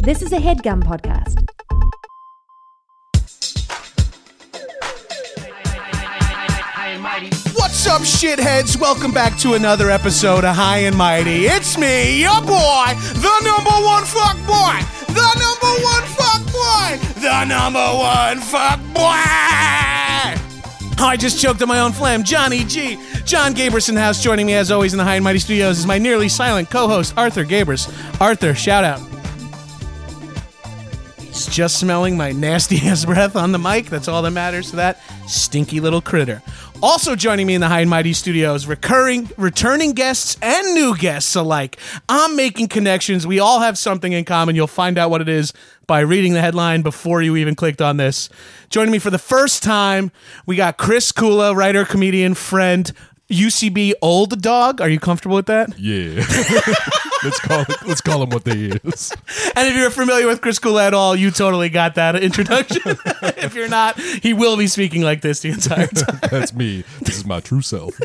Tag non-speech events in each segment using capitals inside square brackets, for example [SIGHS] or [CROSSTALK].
This is a headgum podcast. What's up, shitheads? Welcome back to another episode of High and Mighty. It's me, your boy, the number one fuck boy, the number one fuck boy, the number one fuck boy. I just choked on my own phlegm. Johnny G. John Gaberson House joining me as always in the High and Mighty Studios is my nearly silent co-host Arthur Gabrus. Arthur, shout out. Just smelling my nasty [LAUGHS] ass breath on the mic. That's all that matters to that stinky little critter. Also joining me in the High and Mighty Studios, recurring, returning guests and new guests alike. I'm making connections. We all have something in common. You'll find out what it is by reading the headline before you even clicked on this. Joining me for the first time, we got Chris Kula, writer, comedian, friend, UCB old dog. Are you comfortable with that? Yeah. [LAUGHS] let's call it, let's call them what they is. And if you're familiar with Chris Kula at all, you totally got that introduction. [LAUGHS] if you're not, he will be speaking like this the entire time. [LAUGHS] That's me. This is my true self.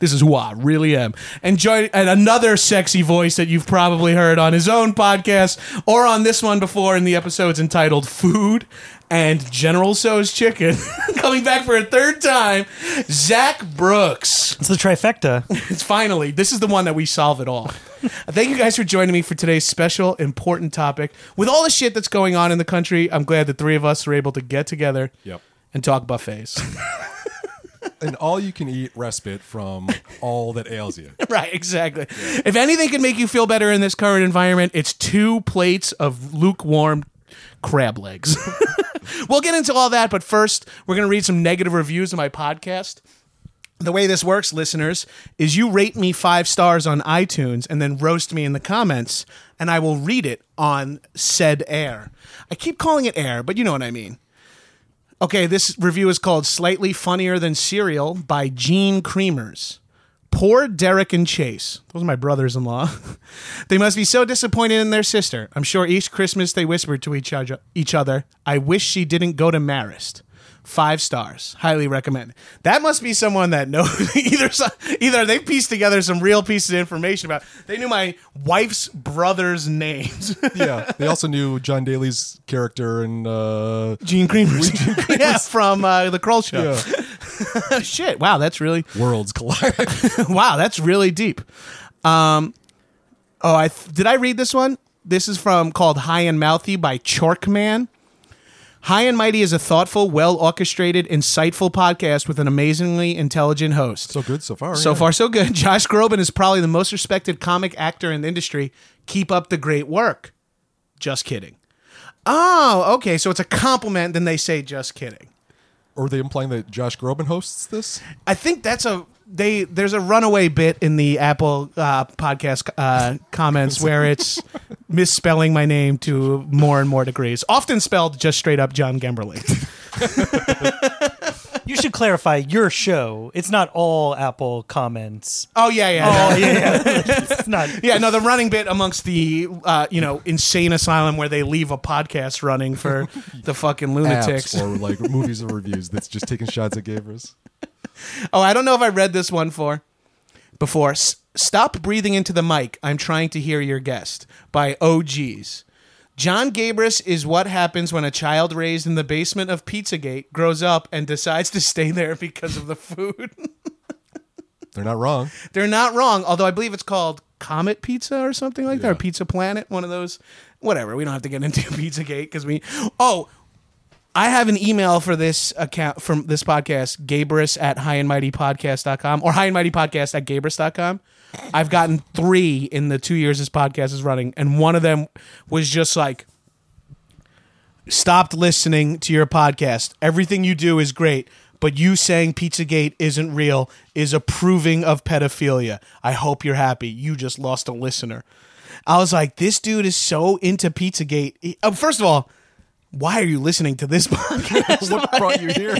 this is who I really am. And join and another sexy voice that you've probably heard on his own podcast or on this one before in the episodes entitled Food and General Tso's Chicken. [LAUGHS] Coming back for a third time, Zach Brooks. It's the trifecta. [LAUGHS] It's finally, this is the one that we solve it all. Thank you guys for joining me for today's special, important topic. With all the shit that's going on in the country, I'm glad the three of us are able to get together Yep. and talk buffets. [LAUGHS] And all you can eat respite from all that ails you. right, exactly. If anything can make you feel better in this current environment, it's two plates of lukewarm crab legs. We'll get into all that, but first, we're going to read some negative reviews of my podcast. The way this works, listeners, is you rate me five stars on iTunes and then roast me in the comments, and I will read it on said air. I keep calling it air, but you know what I mean. Okay, this review is called Slightly Funnier Than Cereal by Gene Creamers. Poor Derek and Chase. Those are my brothers in law. [LAUGHS] they must be so disappointed in their sister. I'm sure each Christmas they whispered to each other, each other I wish she didn't go to Marist. Five stars. Highly recommend. That must be someone that knows [LAUGHS] either either they pieced together some real pieces of information about. They knew my wife's brother's names. [LAUGHS] Yeah. They also knew John Daly's character and uh Gene Creamers. yeah, from uh, the Kroll Show. yeah, [LAUGHS] Shit. Wow, that's really worlds collide. [LAUGHS] wow, that's really deep. Um, oh, I th- did I read this one? This is from called High and Mouthy by Chorkman. High and Mighty is a thoughtful, well orchestrated, insightful podcast with an amazingly intelligent host. so good so far. So yeah. far, so good. [LAUGHS] Josh Groban is probably the most respected comic actor in the industry. Keep up the great work. Just kidding. Oh, okay. So it's a compliment. Then they say, just kidding. Or are they implying that Josh Groban hosts this? I think that's a they. There's a runaway bit in the Apple uh, podcast uh, [LAUGHS] comments where it's misspelling my name to more and more degrees. Often spelled just straight up John Gemberly. [LAUGHS] You should clarify your show. It's not all Apple comments. Oh yeah, yeah, Oh no. [LAUGHS] yeah, yeah. it's not. yeah. No, the running bit amongst the uh, you know insane asylum where they leave a podcast running for [LAUGHS] the fucking lunatics. Apps or like movies or reviews that's just taking shots at Gabrus. Oh, I don't know if I read this one for before. S- Stop breathing into the mic. I'm trying to hear your guest by OGs. John Gabris is what happens when a child raised in the basement of Pizzagate grows up and decides to stay there because of the food. [LAUGHS] They're not wrong. They're not wrong, although I believe it's called Comet Pizza or something like that, or Pizza Planet, one of those. Whatever. We don't have to get into [LAUGHS] Pizzagate because we. Oh, I have an email for this account from this podcast, Gabrus at highandmightypodcast.com or highandmightypodcast at Gabrus.com. I've gotten three in the two years this podcast is running, and one of them was just like, stopped listening to your podcast. Everything you do is great, but you saying Pizzagate isn't real is approving of pedophilia. I hope you're happy. You just lost a listener. I was like, this dude is so into Pizzagate. He- uh, first of all, why are you listening to this [LAUGHS] podcast? What [LAUGHS] brought you here?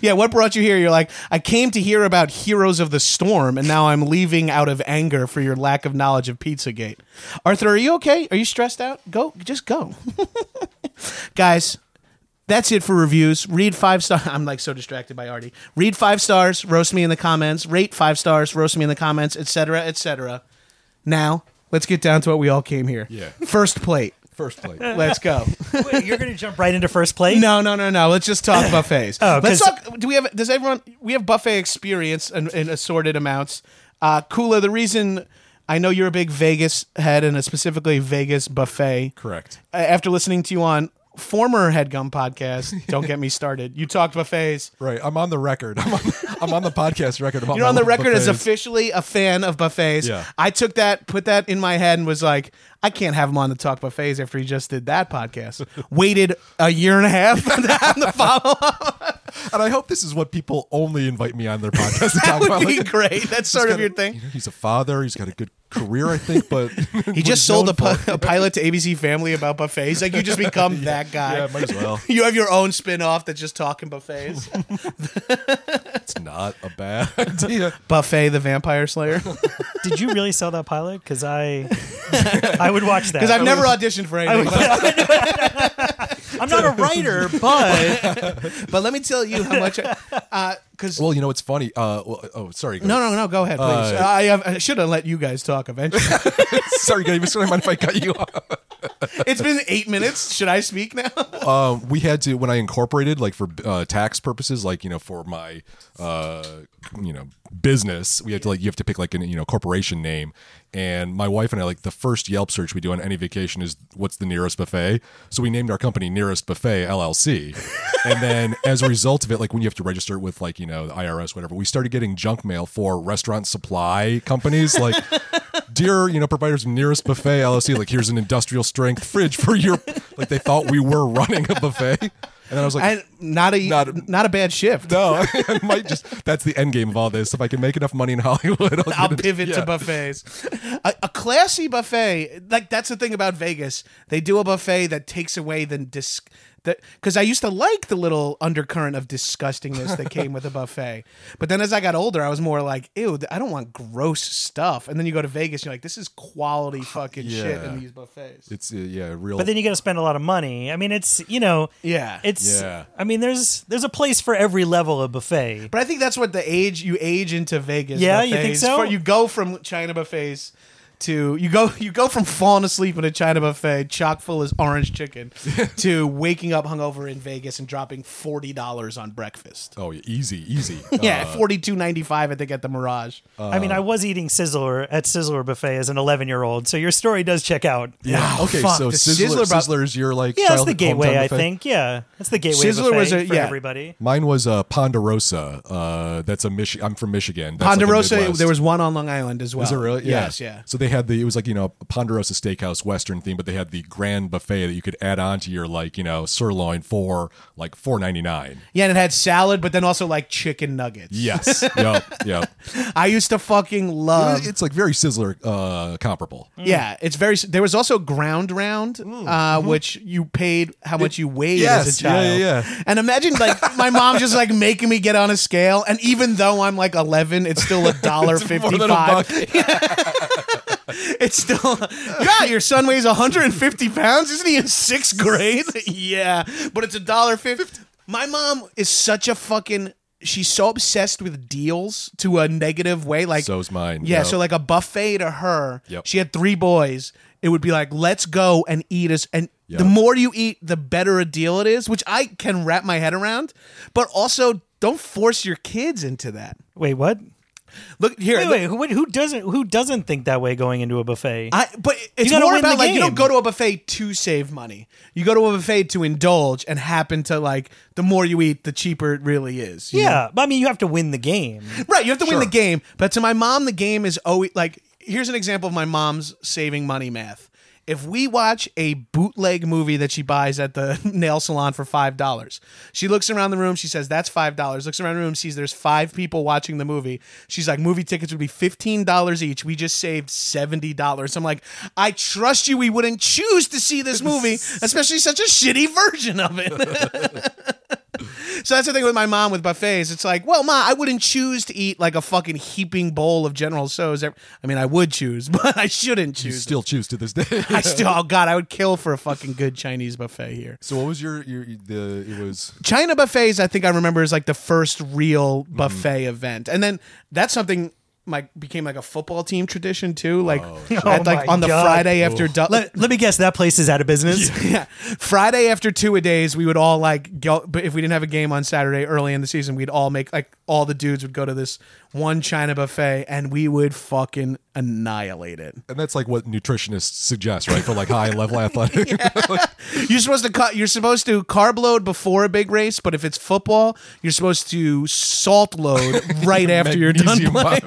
yeah, what brought you here? You're like, I came to hear about Heroes of the Storm, and now I'm leaving out of anger for your lack of knowledge of Pizzagate. Arthur, are you okay? Are you stressed out? Go, just go. [LAUGHS] Guys, that's it for reviews. Read five stars. I'm like so distracted by Artie. Read five stars, roast me in the comments. Rate five stars, roast me in the comments, etc., etc. Now, let's get down to what we all came here. Yeah. First plate. First plate. [LAUGHS] Let's go. Wait, you're going to jump right into first plate? No, no, no, no. Let's just talk [LAUGHS] buffets. Oh, Let's 'cause- talk. Do we have? Does everyone? We have buffet experience in, in assorted amounts. Uh, Kula, the reason I know you're a big Vegas head and a specifically Vegas buffet. Correct. uh, After listening to you on former Headgum podcast, [LAUGHS] don't get me started. You talked buffets. Right. I'm on the record. [LAUGHS] I'm on, I'm on the podcast record about You're on the record as officially a fan of buffets. Yeah. I took that, put that in my head, and was like, I can't have him on the talk buffets after he just did that podcast. [LAUGHS] Waited a year and a half to have the follow up. And I hope this is what people only invite me on their [LAUGHS] podcast to That talk would about. be Like, great. That's sort of got a- your thing. you know, he's a father. He's got a good career, I think, but [LAUGHS] He just [LAUGHS] sold a, pi- a pilot to ABC Family about buffets. Like you just become that guy. Yeah, might as well. You have your own spin off that's just talking buffets. It's not a bad idea. Buffet the Vampire Slayer. Did you really sell that pilot? Because I, I would watch that. Because I've never auditioned for anything. I'm not a writer, but [LAUGHS] but let me tell you how much. Uh, Because Well, you know, it's funny. Uh, well, oh, sorry. no, no, no. Go ahead, please. Uh, I, have, I should have let you guys talk eventually. [LAUGHS] sorry, guys. Sorry, mind if I cut you off? [LAUGHS] it's been eight minutes. Should I speak now? [LAUGHS] um, we had to when I incorporated, like for uh, tax purposes, like you know, for my uh, you know business, we had to like you have to pick like a you know corporation name. And my wife and I, like the first Yelp search we do on any vacation is what's the nearest buffet. So we named our company Nearest Buffet LLC. and then as a result of it, like when you have to register it with like you know the IRS, whatever, we started getting junk mail for restaurant supply companies like. Dear, you know, providers nearest buffet LLC, like here's an industrial strength fridge for your like they thought we were running a buffet. And then I was like, I, not a Not not a- a, bad shift. no, [LAUGHS] I might just that's the end game of all this. If I can make enough money in Hollywood, I'll, I'll pivot yeah. to buffets. A, a classy buffet, like that's the thing about Vegas. They do a buffet that takes away the dis. Because I used to like the little undercurrent of disgustingness that came with a buffet, [LAUGHS] but then as I got older, I was more like, "Ew, I don't want gross stuff." And then you go to Vegas, you're like, "This is quality [SIGHS] fucking shit in these buffets." It's uh, yeah, real. but then you got to spend a lot of money. I mean, it's you know, Yeah. it's. Yeah. I mean, there's there's a place for every level of buffet. But I think that's what the age you age into Vegas. Yeah, you think so? For- you go from China buffets to you go you go from falling asleep in a China buffet chock full of orange chicken [LAUGHS] to waking up hungover in Vegas and dropping forty dollars on breakfast. oh, easy, easy. [LAUGHS] yeah, Uh, forty two ninety five. I think at the Mirage. I mean, I was eating Sizzler at Sizzler buffet as an 11 year old, so your story does check out. yeah. Oh, okay, fuck, so the Sizzler, Sizzler bu- Sizzler's your like Yeah, that's the childhood gateway. I think. Yeah, that's the gateway. Sizzler buffet was a- for yeah. everybody. Mine was uh, Ponderosa. Uh, that's a Mich- I'm from Michigan. That's Ponderosa. Midwest. there was one on Long Island as well. Is it really? Yeah. Yes. Yeah. So they had the it was like you know a Ponderosa Steakhouse Western theme, but they had the grand buffet that you could add on to your like you know sirloin for like four ninety nine. Yeah, and it had salad, but then also like chicken nuggets. Yes. [LAUGHS] yep. Yep. I used to fucking love. It's like very Sizzler uh, comparable. Yeah, it's very. There was also ground round, uh, which you paid how much you weighed as a child. yeah, yeah. And imagine like [LAUGHS] my mom just like making me get on a scale, and even though I'm like 11, it's still [LAUGHS] a dollar fifty five. More than a buck. five. [LAUGHS] It's still. God, your son weighs 150 pounds. Isn't he in sixth grade? [LAUGHS] yeah, but it's a dollar fifty. My mom is such a fucking. She's so obsessed with deals to a negative way. Like So's mine. yeah, Yep. so like a buffet to her. Yep. She had three boys. It would be like, let's go and eat us. And Yep. the more you eat, the better a deal it is, which I can wrap my head around. But also, don't force your kids into that. Wait, what? Look here. Wait, look- wait. Who, who doesn't who doesn't think that way going into a buffet? I, but it's more about like you don't go to a buffet to save money. You go to a buffet to indulge and happen to like the more you eat, the cheaper it really is. yeah, but I mean, you have to win the game. Right, you have to win the game. But to my mom, the game is always like here's an example of my mom's saving money math. If we watch a bootleg movie that she buys at the [LAUGHS] nail salon for five dollars, she looks around the room. She says, "That's five dollars." Looks around the room, sees there's five people watching the movie. She's like, "Movie tickets would be fifteen dollars each. We just saved seventy dollars." I'm like, "I trust you. We wouldn't choose to see this movie, [LAUGHS] especially such a shitty version of it." [LAUGHS] So that's the thing with my mom with buffets. It's like, well, ma, I wouldn't choose to eat like a fucking heaping bowl of General Tso's. I mean, I would choose, [LAUGHS] but I shouldn't You choose. still choose to this day. [LAUGHS] I still, oh god, I would kill for a fucking good Chinese buffet here. so what was your your the it was China buffets, I think I remember is like the first real mm-hmm. buffet event, and then that's something my became like a football team tradition too. Like oh, at, Oh like my on the God. Friday after du- Let, let me guess, that place is out of business. [LAUGHS] yeah. Friday after two a days, we would all like go. But if we didn't have a game on Saturday early in the season, we'd all make like all the dudes would go to this one China buffet, and we would fucking annihilate it. And that's like what nutritionists suggest, right? For like high level [LAUGHS] athletic. [LAUGHS] You're supposed to cut. You're supposed to carb load before a big race, but if it's football, you're supposed to salt load [LAUGHS] right after you're done playing.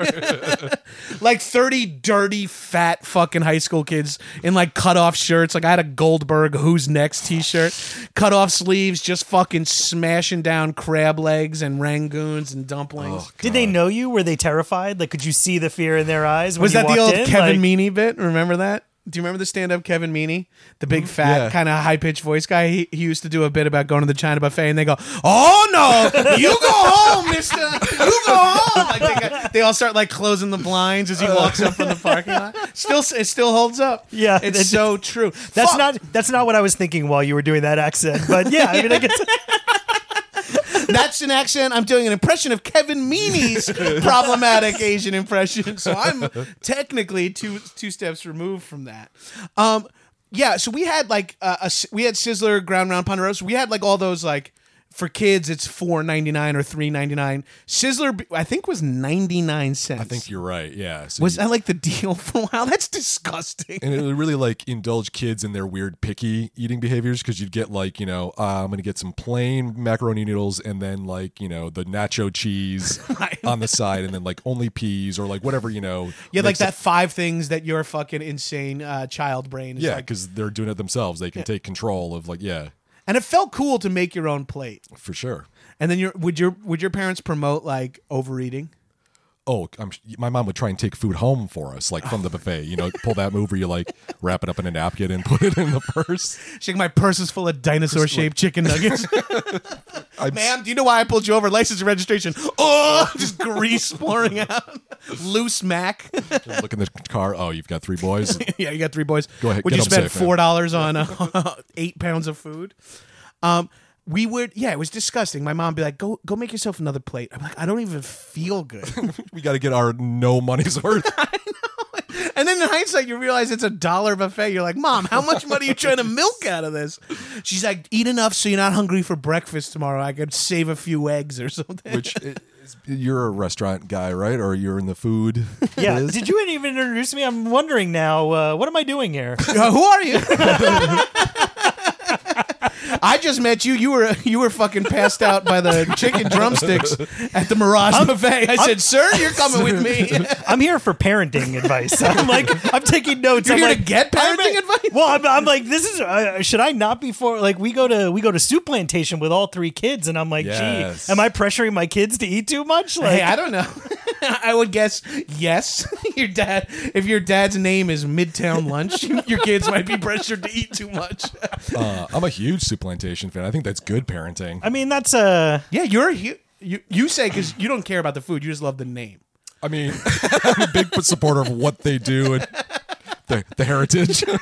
Powder. like 30 dirty, fat fucking high school kids in like cut off shirts. Like I had a Goldberg Who's Next t shirt, cut off sleeves, just fucking smashing down crab legs and rangoons and dumplings. Oh, Did they know you? Were they terrified? Like, could you see the fear in their eyes? When Was you that the old in? Kevin Like, Meaney bit? Remember that? Do you remember the stand up Kevin Meaney? The big mm-hmm. fat, Yeah. kind of high pitched voice guy? He, he used to do a bit about going to the China buffet and they go, Oh no, you go home, mister. You go home. Like they, got, they all start like closing the blinds as he uh. walks up from the parking lot. Still, it still holds up. Yeah, It's so true. That's Fuck. not that's not what I was thinking while you were doing that accent. But yeah, I mean, I guess That's an accent. I'm doing an impression of Kevin Meaney's problematic Asian impression. So I'm technically two two steps removed from that. Um, yeah. So we had like uh, a we had Sizzler, Ground Round Ponderosa. We had like all those like for kids it's four ninety nine or three ninety nine. Sizzler I think was ninety nine cents. I think you're right. Yeah. So was you- that like the deal for a while? That's disgusting. and it would really like indulge kids in their weird picky eating behaviors because you'd get like you know uh, I'm gonna get some plain macaroni noodles and then like you know the nacho cheese [LAUGHS] on the side and then like only peas or like whatever you know Yeah, like that it- five things that your fucking insane uh, child brain is yeah like. because they're doing it themselves they can take control of like yeah And it felt cool to make your own plate. for sure And then your would your would your parents promote like overeating? Oh I'm, my mom would try and take food home for us like from the [LAUGHS] buffet you know pull that move where you like wrap it up in a napkin and put it in the purse She's like, my purse is full of dinosaur shaped chicken nuggets. [LAUGHS] [LAUGHS] Ma'am, do you know why I pulled you over? License and registration. Oh, just grease pouring out. Loose Mac. look in the car oh you've got three boys yeah, you got three boys. Go ahead, Would you spend safe, four dollars on uh, eight pounds of food? Um, we would. Yeah, it was disgusting. My mom would be like, "Go, go, make yourself another plate." I'm like, I don't even feel good. [LAUGHS] we got to get our no money's [LAUGHS] worth And then in hindsight, you realize it's a dollar buffet. You're like, Mom, how much money are you trying to milk out of this? She's like, Eat enough so you're not hungry for breakfast tomorrow. I could save a few eggs or something. which is, you're a restaurant guy right or you're in the food [LAUGHS] yeah. biz? Did you even introduce me? I'm wondering now. Uh, what am I doing here? Uh, who are you? I just met you. You were you were fucking passed out by the chicken drumsticks at the Mirage buffet. I said, "Sir, you're coming with me." [LAUGHS] I'm here for parenting advice. I'm [LAUGHS] like, I'm taking notes. You're I'm here to like, get I'm parenting advice? Well, I'm, I'm like, this is. Uh, should I not be for? Like, we go to we go to soup plantation with all three kids, and I'm like, Yes. gee, am I pressuring my kids to eat too much? Like, Hey, I don't know. [LAUGHS] I would guess yes. your dad, if your dad's name is Midtown Lunch, your kids might be pressured to eat too much. Uh, I'm a huge Souplantation fan. I think that's good parenting. I mean, that's a Yeah, you're a hu- you. You say because you don't care about the food, you just love the name. I mean, [LAUGHS] I'm a big supporter of what they do and the, the heritage. [LAUGHS]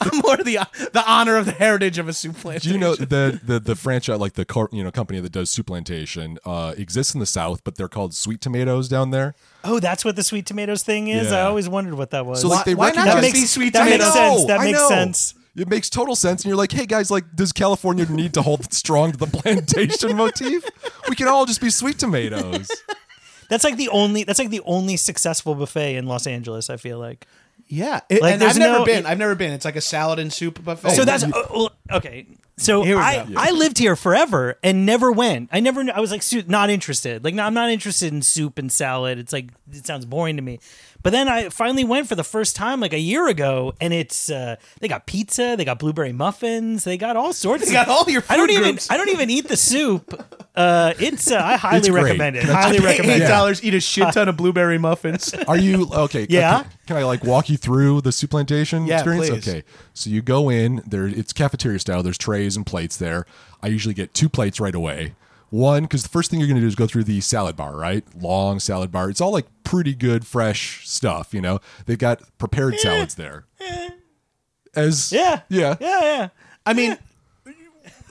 I'm more the the honor of the heritage of a soup plant. [LAUGHS] do you know the, the the franchise, like the car, you know company that does Souplantation, uh, exists in the South, but they're called Sweet Tomatoes down there. oh, that's what the sweet tomatoes thing is. I Yeah. always wondered what that was. So like they why not recognize just makes- be sweet that tomatoes? makes sense. That I makes know. sense. It makes total sense, and you're like, "Hey guys, like, does California need to hold strong to the plantation [LAUGHS] motif? We can all just be sweet tomatoes." [LAUGHS] That's like the only. That's like the only successful buffet in Los Angeles. I feel like. Yeah, It- Like, and there's I've never no- been. I've never been. It's like a salad and soup buffet. so that's uh, well, okay. So Here we I, go. I lived here forever and never went. I never. kn- I was like su- not interested. Like no, I'm not interested in soup and salad. It's like it sounds boring to me. But then I finally went for the first time like a year ago, and it's uh, they got pizza, they got blueberry muffins, they got all sorts. They got of, all your I don't food even. I don't even eat the soup. Uh, it's uh, I highly It's great. recommend it. Can I Highly recommend eight it. dollars, eat a shit ton of blueberry muffins. [LAUGHS] Are you okay? Yeah? Can, can I like walk you through the Souplantation Yeah, experience? please. Okay. So you go in there. It's cafeteria style. There's trays and plates there. I usually get two plates right away. One, because the first thing you're going to do is go through the salad bar, right? Long salad bar. It's all like pretty good, fresh stuff. You know, they've got prepared salads there. As Yeah, yeah, yeah, yeah. I mean,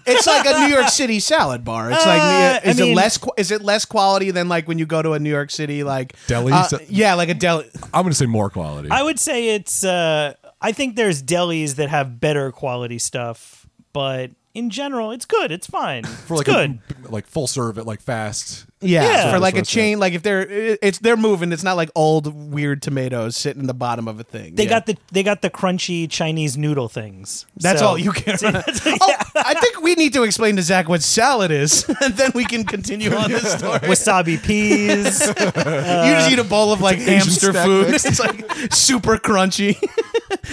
It's like a New York [LAUGHS] City salad bar. It's like Uh, is I it less is it less quality than like when you go to a New York City like Deli? uh, So- yeah, like a deli. I'm going to say more quality. I would say it's. Uh, I think there's delis that have better quality stuff, but in general, it's good. It's fine. for it's like good. a like full serve it like fast. Yeah, Yeah. for like a chain. Like if they're it's they're moving. It's not like old weird tomatoes sitting in the bottom of a thing. they Yeah. got the they got the crunchy Chinese noodle things. That's So- all you care [LAUGHS] about. Oh, I think we need to explain to Zach what salad is, [LAUGHS] and then we can continue on this [LAUGHS] story. Wasabi peas. you just eat a bowl of like hamster snack food. mix. It's like super crunchy.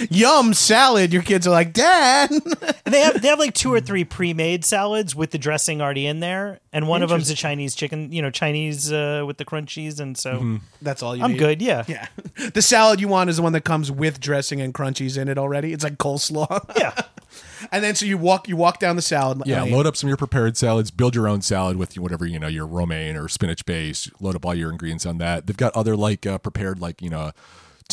Yum salad. Your kids are like, Dad. And they have they have like two or three pre-made salads with the dressing already in there, and one of them's a Chinese chicken, you know, Chinese uh, with the crunchies, and so That's all you I'm need. good. Yeah, Yeah. The salad you want is the one that comes with dressing and crunchies in it already. It's like coleslaw. [LAUGHS] yeah. and then so you walk you walk down the salad Yeah, lane. load up some of your prepared salads. Build your own salad with whatever you know your romaine or spinach base. Load up all your ingredients on that. They've got other like uh, prepared like you know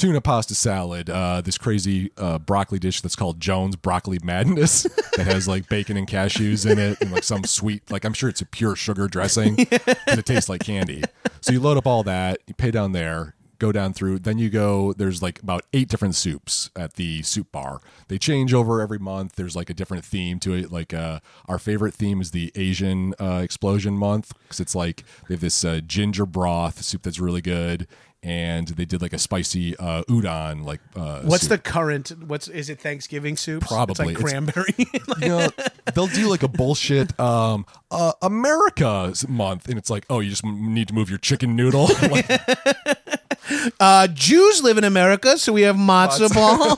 tuna pasta salad. Uh, this crazy uh, broccoli dish that's called Joan's Broccoli Madness [LAUGHS] that has like bacon and cashews in it and like some sweet like I'm sure it's a pure sugar dressing [LAUGHS] because it tastes like candy. So you load up all that. You pay down there. Go down through, then you go. There's like about eight different soups at the soup bar. They change over every month. There's like a different theme to it. Like uh, our favorite theme is the Asian uh, explosion month because it's like they have this uh, ginger broth soup that's really good, and they did like a spicy uh, udon. Like uh, What's soup. the current? What's is it? Thanksgiving soup? Probably. It's like It's- cranberry. [LAUGHS] you know, they'll do like a bullshit um uh America's month and it's like oh you just need to move your chicken noodle [LAUGHS] like, [LAUGHS] uh, Jews live in America, so we have matzo ball.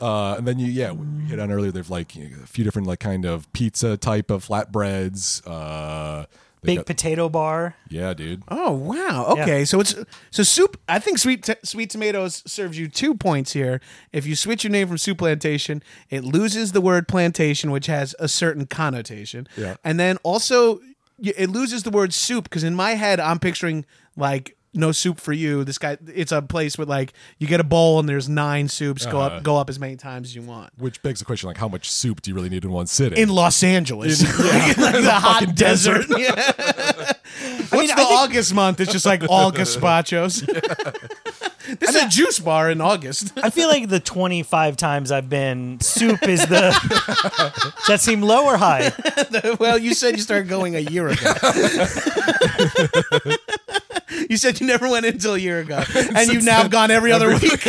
uh and then you yeah we hit on earlier they've like you know, a few different like kind of pizza type of flatbreads uh they Baked got- potato bar. yeah dude Oh wow. Okay, Yeah. so it's so soup. I think sweet t- sweet tomatoes serves you two points here. If you switch your name from soup plantation, it loses the word plantation, which has a certain connotation. Yeah. and then also it loses the word soup because in my head I'm picturing like no soup for you. This guy, it's a place with like you get a bowl and there's nine soups. Go Uh-huh. up, go up as many times as you want. which begs the question like how much soup do you really need in one sitting in Los Angeles, [LAUGHS] like the [LAUGHS] hot desert. [LAUGHS] Yeah. What's mean, the I think- August month? It's just like all gazpachos. this is a juice bar in August. I feel like the 25 times I've been, soup is the. Does that seem low or high? well, you said you started going a year ago. You said you never went in until a year ago, [LAUGHS] and you've now gone every other week. [LAUGHS]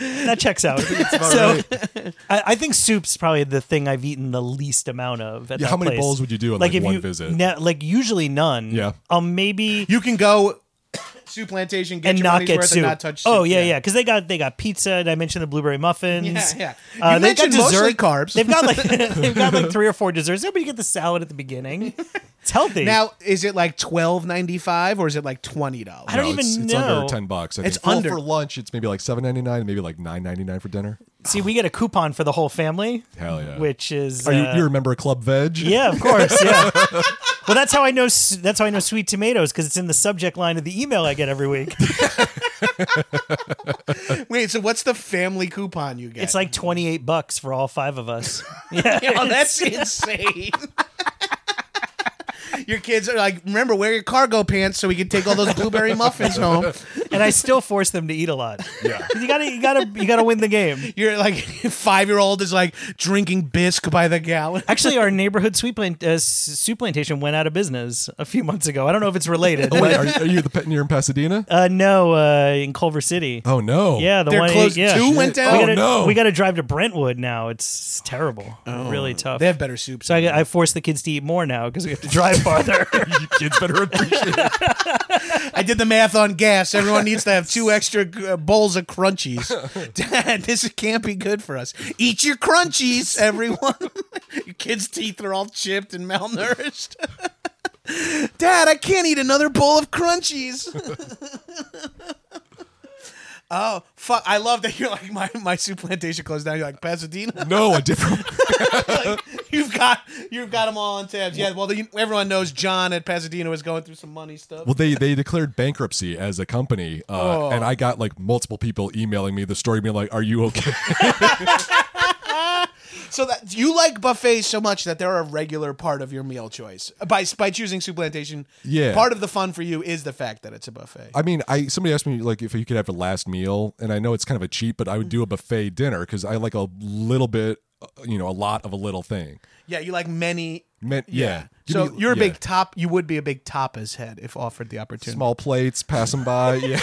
That checks out. so I, I think soup's probably the thing I've eaten the least amount of. At Yeah, that how many place. bowls would you do on, like, if one you, visit? ne- like usually none. Yeah. Um, maybe you can go soup plantation, get and your not money's get worth, soup. and not touch. Soup. Oh yeah, yeah, because they got they got pizza. And I mentioned the blueberry muffins. Yeah, yeah. Uh, You they've got mentioned mostly dessert carbs. They've got like [LAUGHS] [LAUGHS] they've got like three or four desserts. Nobody get the salad at the beginning. It's healthy. Now, is it like twelve ninety five or is it like twenty dollars? I don't No, even it's, it's know. under 10 bucks I It's think. Full under. for lunch it's maybe like 7.99 maybe like 9.99 for dinner see, we get a coupon for the whole family, hell yeah which is are you, uh, you remember club veg Yeah, of course. Yeah. [LAUGHS] well, that's how I know. s- That's how I know sweet tomatoes because it's in the subject line of the email I get every week. [LAUGHS] Wait, so what's the family coupon you get? It's like twenty eight bucks for all five of us. [LAUGHS] Yeah. [LAUGHS] oh, that's insane. Your kids are like, remember, wear your cargo pants so we can take all those blueberry [LAUGHS] muffins home. and I still force them to eat a lot. Yeah. [LAUGHS] You gotta, you gotta, you gotta win the game. Your like [LAUGHS] five year old is like drinking bisque by the gallon. Actually, our neighborhood sweet plant, uh, soup plantation went out of business a few months ago. I don't know if it's related. Oh, wait, are, are you the pet near in Pasadena? uh, no, uh, in Culver City. Oh no! Yeah, the They're one. closed- yeah. two went down? We Oh, gotta, no. We got to drive to Brentwood now. It's terrible. really tough. They have better soup. So I, I force the kids to eat more now because we have to drive farther. [LAUGHS] you kids better appreciate it. I did the math on gas. Everyone needs to have two extra uh, bowls of crunchies. Dad, [LAUGHS] [LAUGHS] this can't be good for us. Eat your crunchies, everyone. your kids' teeth are all chipped and malnourished. Dad, I can't eat another bowl of crunchies. Oh, fuck. I love that you're like, my, my soup plantation closed down. You're like, Pasadena? No, a different. [LAUGHS] You've got you've got them all on tabs. Yeah, well, the, everyone knows John at Pasadena was going through some money stuff. Well, they they declared bankruptcy as a company, uh, Oh. and I got like multiple people emailing me the story, being like, "Are you okay?" [LAUGHS] So that you like buffets so much that they're a regular part of your meal choice by by choosing Soup Plantation. Yeah. part of the fun for you is the fact that it's a buffet. I mean, I somebody asked me like if you could have a last meal, and I know it's kind of a cheat, but I would do a buffet dinner because I like a little bit, uh, you know, a lot of a little thing. Yeah, you like many. Men- yeah. Give So me- you're a yeah. big top. You would be a big tapas head if offered the opportunity. small plates, pass them by. [LAUGHS] Yeah,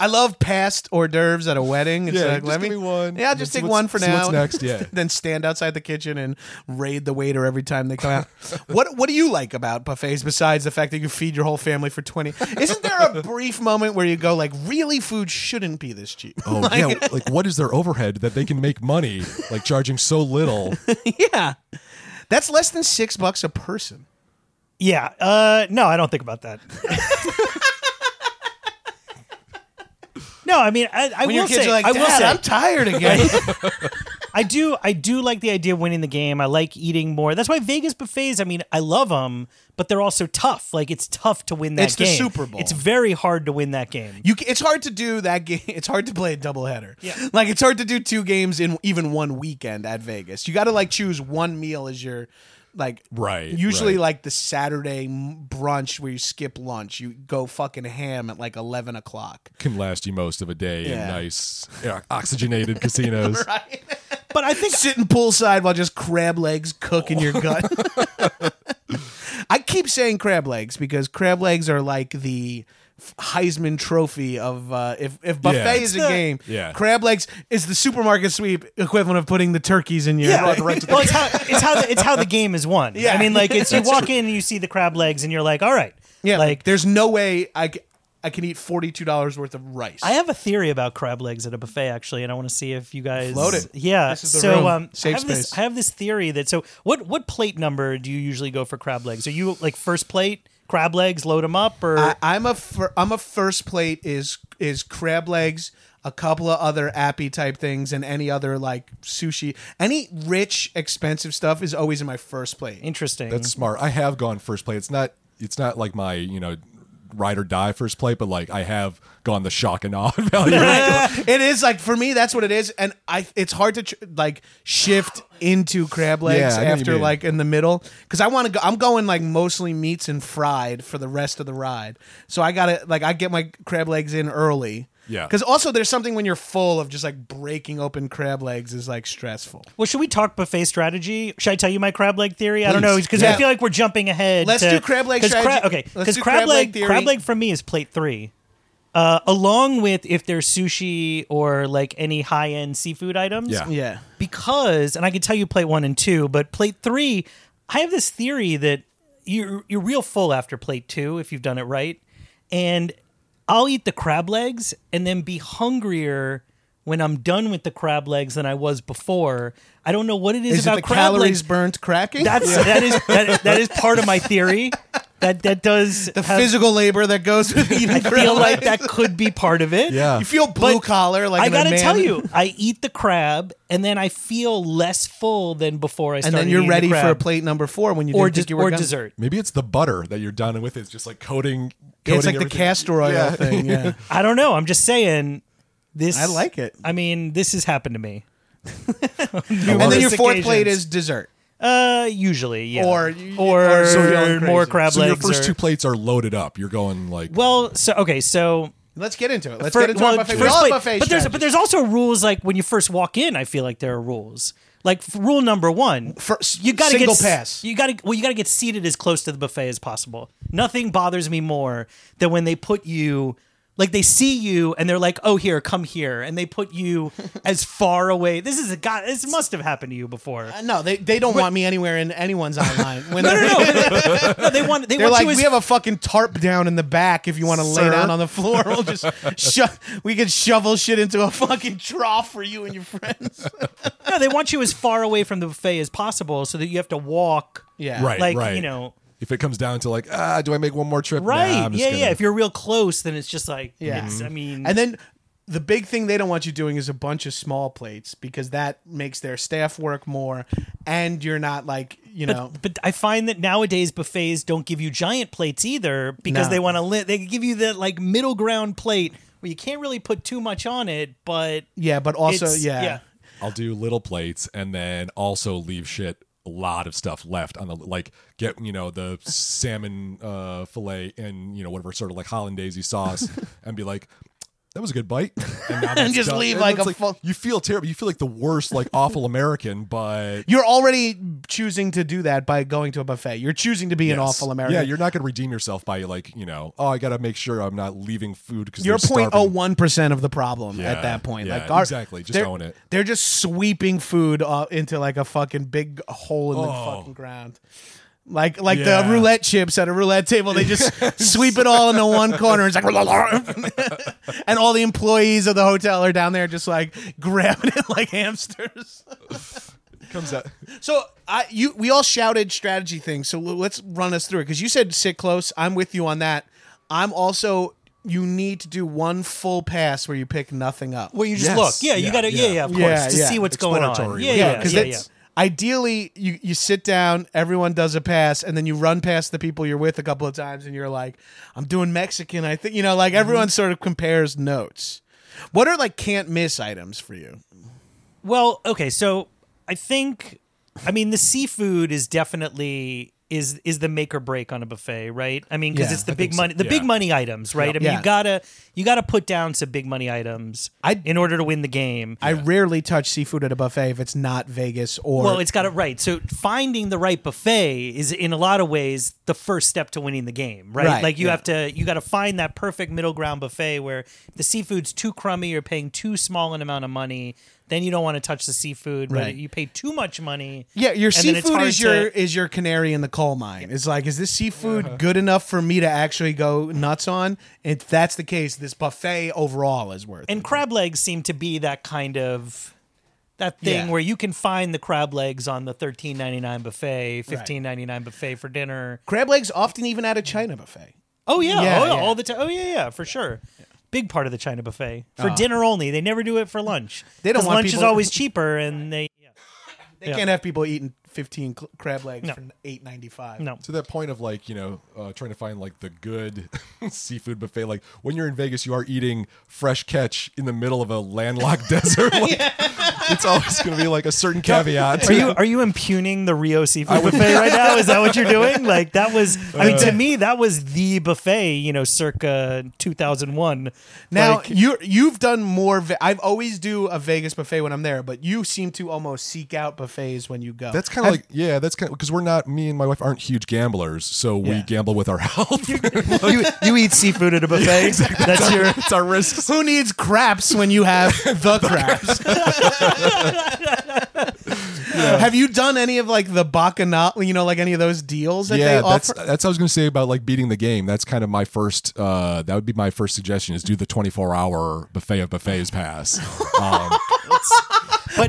I love past hors d'oeuvres at a wedding. It's Yeah, like, just let give me, me one. Yeah, I'll just see take what's- one for see now. what's next, yeah. [LAUGHS] then stand outside the kitchen and raid the waiter every time they come out. [LAUGHS] what What do you like about buffets besides the fact that you feed your whole family for twenty? Isn't there a brief moment where you go like, really, food shouldn't be this cheap? oh yeah. Like, what is their overhead that they can make money like charging so little? yeah, that's less than six bucks a person. Yeah. Uh, no, I don't think about that. [LAUGHS] no, I mean, I, I When will your kids say, are like, I will Dad, say, I'm tired again. [LAUGHS] I do, I do like the idea of winning the game. I like eating more. That's why Vegas buffets. I mean, I love them, but they're also tough. Like it's tough to win that It's the game. Super Bowl. It's very hard to win that game. You, it's hard to do that game. [LAUGHS] It's hard to play a doubleheader. Yeah. like it's hard to do two games in even one weekend at Vegas. You got to like choose one meal as your like Right, Usually right. like the Saturday brunch where you skip lunch, you go fucking ham at like eleven o'clock. Can last you most of a day in nice, yeah, oxygenated [LAUGHS] casinos. Right. But I think Sitting poolside while just crab legs cook in your gut. [LAUGHS] I keep saying crab legs because crab legs are like the Heisman Trophy of uh, if if buffet Yeah. is a game, Yeah. crab legs is the supermarket sweep equivalent of putting the turkeys in your Yeah, right, well, it's how it's how the, it's how the [LAUGHS] game is won. Yeah. I mean, like it's you walk in and you see the crab legs and you're like, all right, yeah. Like there's no way I, I can eat forty two dollars worth of rice. I have a theory about crab legs at a buffet actually, and I want to see if you guys Float it. Yeah. This is the so room. um, Safe I have this space. I have this theory that so what what plate number do you usually go for crab legs? Are you like first plate crab legs, load them up, or I, I'm a fir- I'm a first plate is is crab legs, a couple of other appy type things, and any other like sushi. Any rich expensive stuff is always in my first plate. interesting? That's smart. I have gone first plate. It's not. It's not like my you know ride or die first plate, but like I have gone the shock and awe [LAUGHS] value. [LAUGHS] it is like for me that's what it is, and I it's hard to tr- like shift into crab legs Yeah, I know what you after mean. like in the middle because I want to go. I'm going like mostly meats and fried for the rest of the ride, so I gotta like I get my crab legs in early. Yeah. Because also there's something when you're full of just like breaking open crab legs is like stressful. well, should we talk buffet strategy? Should I tell you my crab leg theory? I don't know because Yeah. I feel like we're jumping ahead. Let's to- do crab leg 'cause strategy. okay, Let's because do crab, crab leg leg theory. crab leg for me is plate three. Uh, along with if there's sushi or like any high end seafood items, Yeah. Yeah. because and I can tell you plate one and two, but plate three, I have this theory that you're you're real full after plate two if you've done it right, and I'll eat the crab legs and then be hungrier when I'm done with the crab legs than I was before. I don't know what it is, Is it about the crab calories legs. burnt cracking? That's that is that, that is part of my theory. [LAUGHS] That that does [LAUGHS] the have- physical labor that goes with eating [LAUGHS] I crab feel like that could be part of it. Yeah. You feel blue collar like I gotta man- tell you, I eat the crab and then I feel less full than before I started. and then you're eating the ready for a plate number four when you or didn't think des- you were or dessert. Maybe it's the butter that you're done with. It's just like coating. Yeah, it's coating like the castor oil Yeah. thing. Yeah, [LAUGHS] I don't know. I'm just saying. This I like it. I mean, this has happened to me. and then your fourth occasions. plate is dessert. Uh, usually, yeah. Or- or, or so more crazy. crab So your first or- two plates are loaded up. You're going like well, so okay, so Let's get into it. Let's fir- get into well, our buffet. We first all have plate- buffet but there's strategies. but there's also rules like when you first walk in. I feel like there are rules. Like f- rule number one, First- you got to single get pass. You got to well, you got to get seated as close to the buffet as possible. Nothing bothers me more than when they put you. Like they see you and they're like, "Oh, here, come here," and they put you [LAUGHS] as far away. This is a god. This must have happened to you before. Uh, no, they, they don't want me anywhere in anyone's [LAUGHS] online. When No, they're, no, no. [LAUGHS] no they want. They they're want like, you as we have a fucking tarp down in the back. If you want to lay Sir. down on the floor, we'll just sho- we can shovel shit into a fucking trough for you and your friends. no, they want you as far away from the buffet as possible, so that you have to walk. Yeah, right, like, right. you know- if it comes down to like ah, do I make one more trip? Right? I'm yeah, gonna- yeah. If you're real close, then it's just like, Yeah. it's, I mean, And then the big thing they don't want you doing is a bunch of small plates because that makes their staff work more, and you're not like you know. but, but I find that nowadays buffets don't give you giant plates either because No. they want to. Li- they give you that like middle ground plate where you can't really put too much on it, but Yeah, but also It's- yeah. yeah. I'll do little plates and then also leave shit a lot of stuff left on the like get you know the salmon uh fillet and you know whatever sort of like hollandaise sauce [LAUGHS] and be like that was a good bite [LAUGHS] and, [LAUGHS] that's just done. leave, And like, a full- you feel terrible you feel like the worst like awful american but You're already choosing to do that by going to a buffet. You're choosing to be an awful American. Yeah, you're not going to redeem yourself by like you know. Oh, I got to make sure I'm not leaving food because You're they're 0.01 percent of the problem Yeah, at that point. yeah, like our- exactly. Just own it. They're just sweeping food uh, into like a fucking big hole in the Oh. fucking ground. Like like the roulette chips at a roulette table, they just [LAUGHS] sweep it all into one corner. It's like, [LAUGHS] and all the employees of the hotel are down there just like grabbing it like hamsters. [LAUGHS] comes out. So I you we all shouted strategy things. So let's run us through it because you said sit close. I'm with you on that. I'm also you need to do one full pass where you pick nothing up. Where you just Yes. look. Yeah, you Yeah, got to. Yeah. yeah. yeah, of course, Yeah, to yeah. see what's going on. Yeah, Yeah, yeah, because yeah, it's ideally you you sit down, everyone does a pass, and then you run past the people you're with a couple of times, and you're like, I'm doing Mexican. I think you know, like everyone sort of compares notes. What are like can't miss items for you? Well, okay, so I think I mean the seafood is definitely is is the make or break on a buffet, right? I mean, because Yeah, it's the I big think so, money, the yeah. big money items, right? I mean, Yeah. you gotta you gotta put down some big money items I- in order to win the game. I rarely touch seafood at a buffet if it's not Vegas or well, it's got it right. So finding the right buffet is in a lot of ways the first step to winning the game, right? Right, like you have to you got to find that perfect middle ground buffet where the seafood's too crummy, you're paying too small an amount of money. Then you don't want to touch the seafood, but Right. you pay too much money. Yeah, your and then it's seafood hard is your to- is your canary in the coal mine. It's like, is this seafood uh-huh. good enough for me to actually go nuts on? If that's the case, this buffet overall is worth. and it. crab legs seem to be that kind of that thing Yeah. where you can find the crab legs on the thirteen ninety nine buffet, fifteen ninety nine buffet for dinner. crab legs often even at a China buffet. Oh yeah, Yeah, oh, yeah, yeah. all the time. Oh yeah, yeah, for sure. Big part of the China buffet for ah. dinner only. They never do it for lunch. They don't 'Cause want lunch is people- always cheaper, and they yeah. They Yeah. can't have people eating fifteen cl- crab legs No. for eight ninety five. no. to that point of like you know uh, trying to find like the good [LAUGHS] seafood buffet like when you're in vegas you are eating fresh catch in the middle of a landlocked [LAUGHS] desert like, it's always going to be like a certain caveat Are you are you impugning the Rio seafood buffet right now? Is that what you're doing? [LAUGHS] Like that was I mean to me that was the buffet, you know, circa 2001. Now Like, you you've done more. Ve- I've always do a Vegas buffet when I'm there, but you seem to almost seek out buffets when you go. that's kind of like yeah that's kind of because we're not me and my wife aren't huge gamblers so we Yeah. gamble with our [LAUGHS] health you, you eat seafood at a buffet. [LAUGHS] That's your it's our risks Who needs craps when you have [LAUGHS] the craps? Have you done any of like the bacchanal? You know, like any of those deals that yeah they that's offer? that's what i was going to say about like beating the game that's kind of my first uh that would be my first suggestion is do the 24 hour buffet of buffets pass um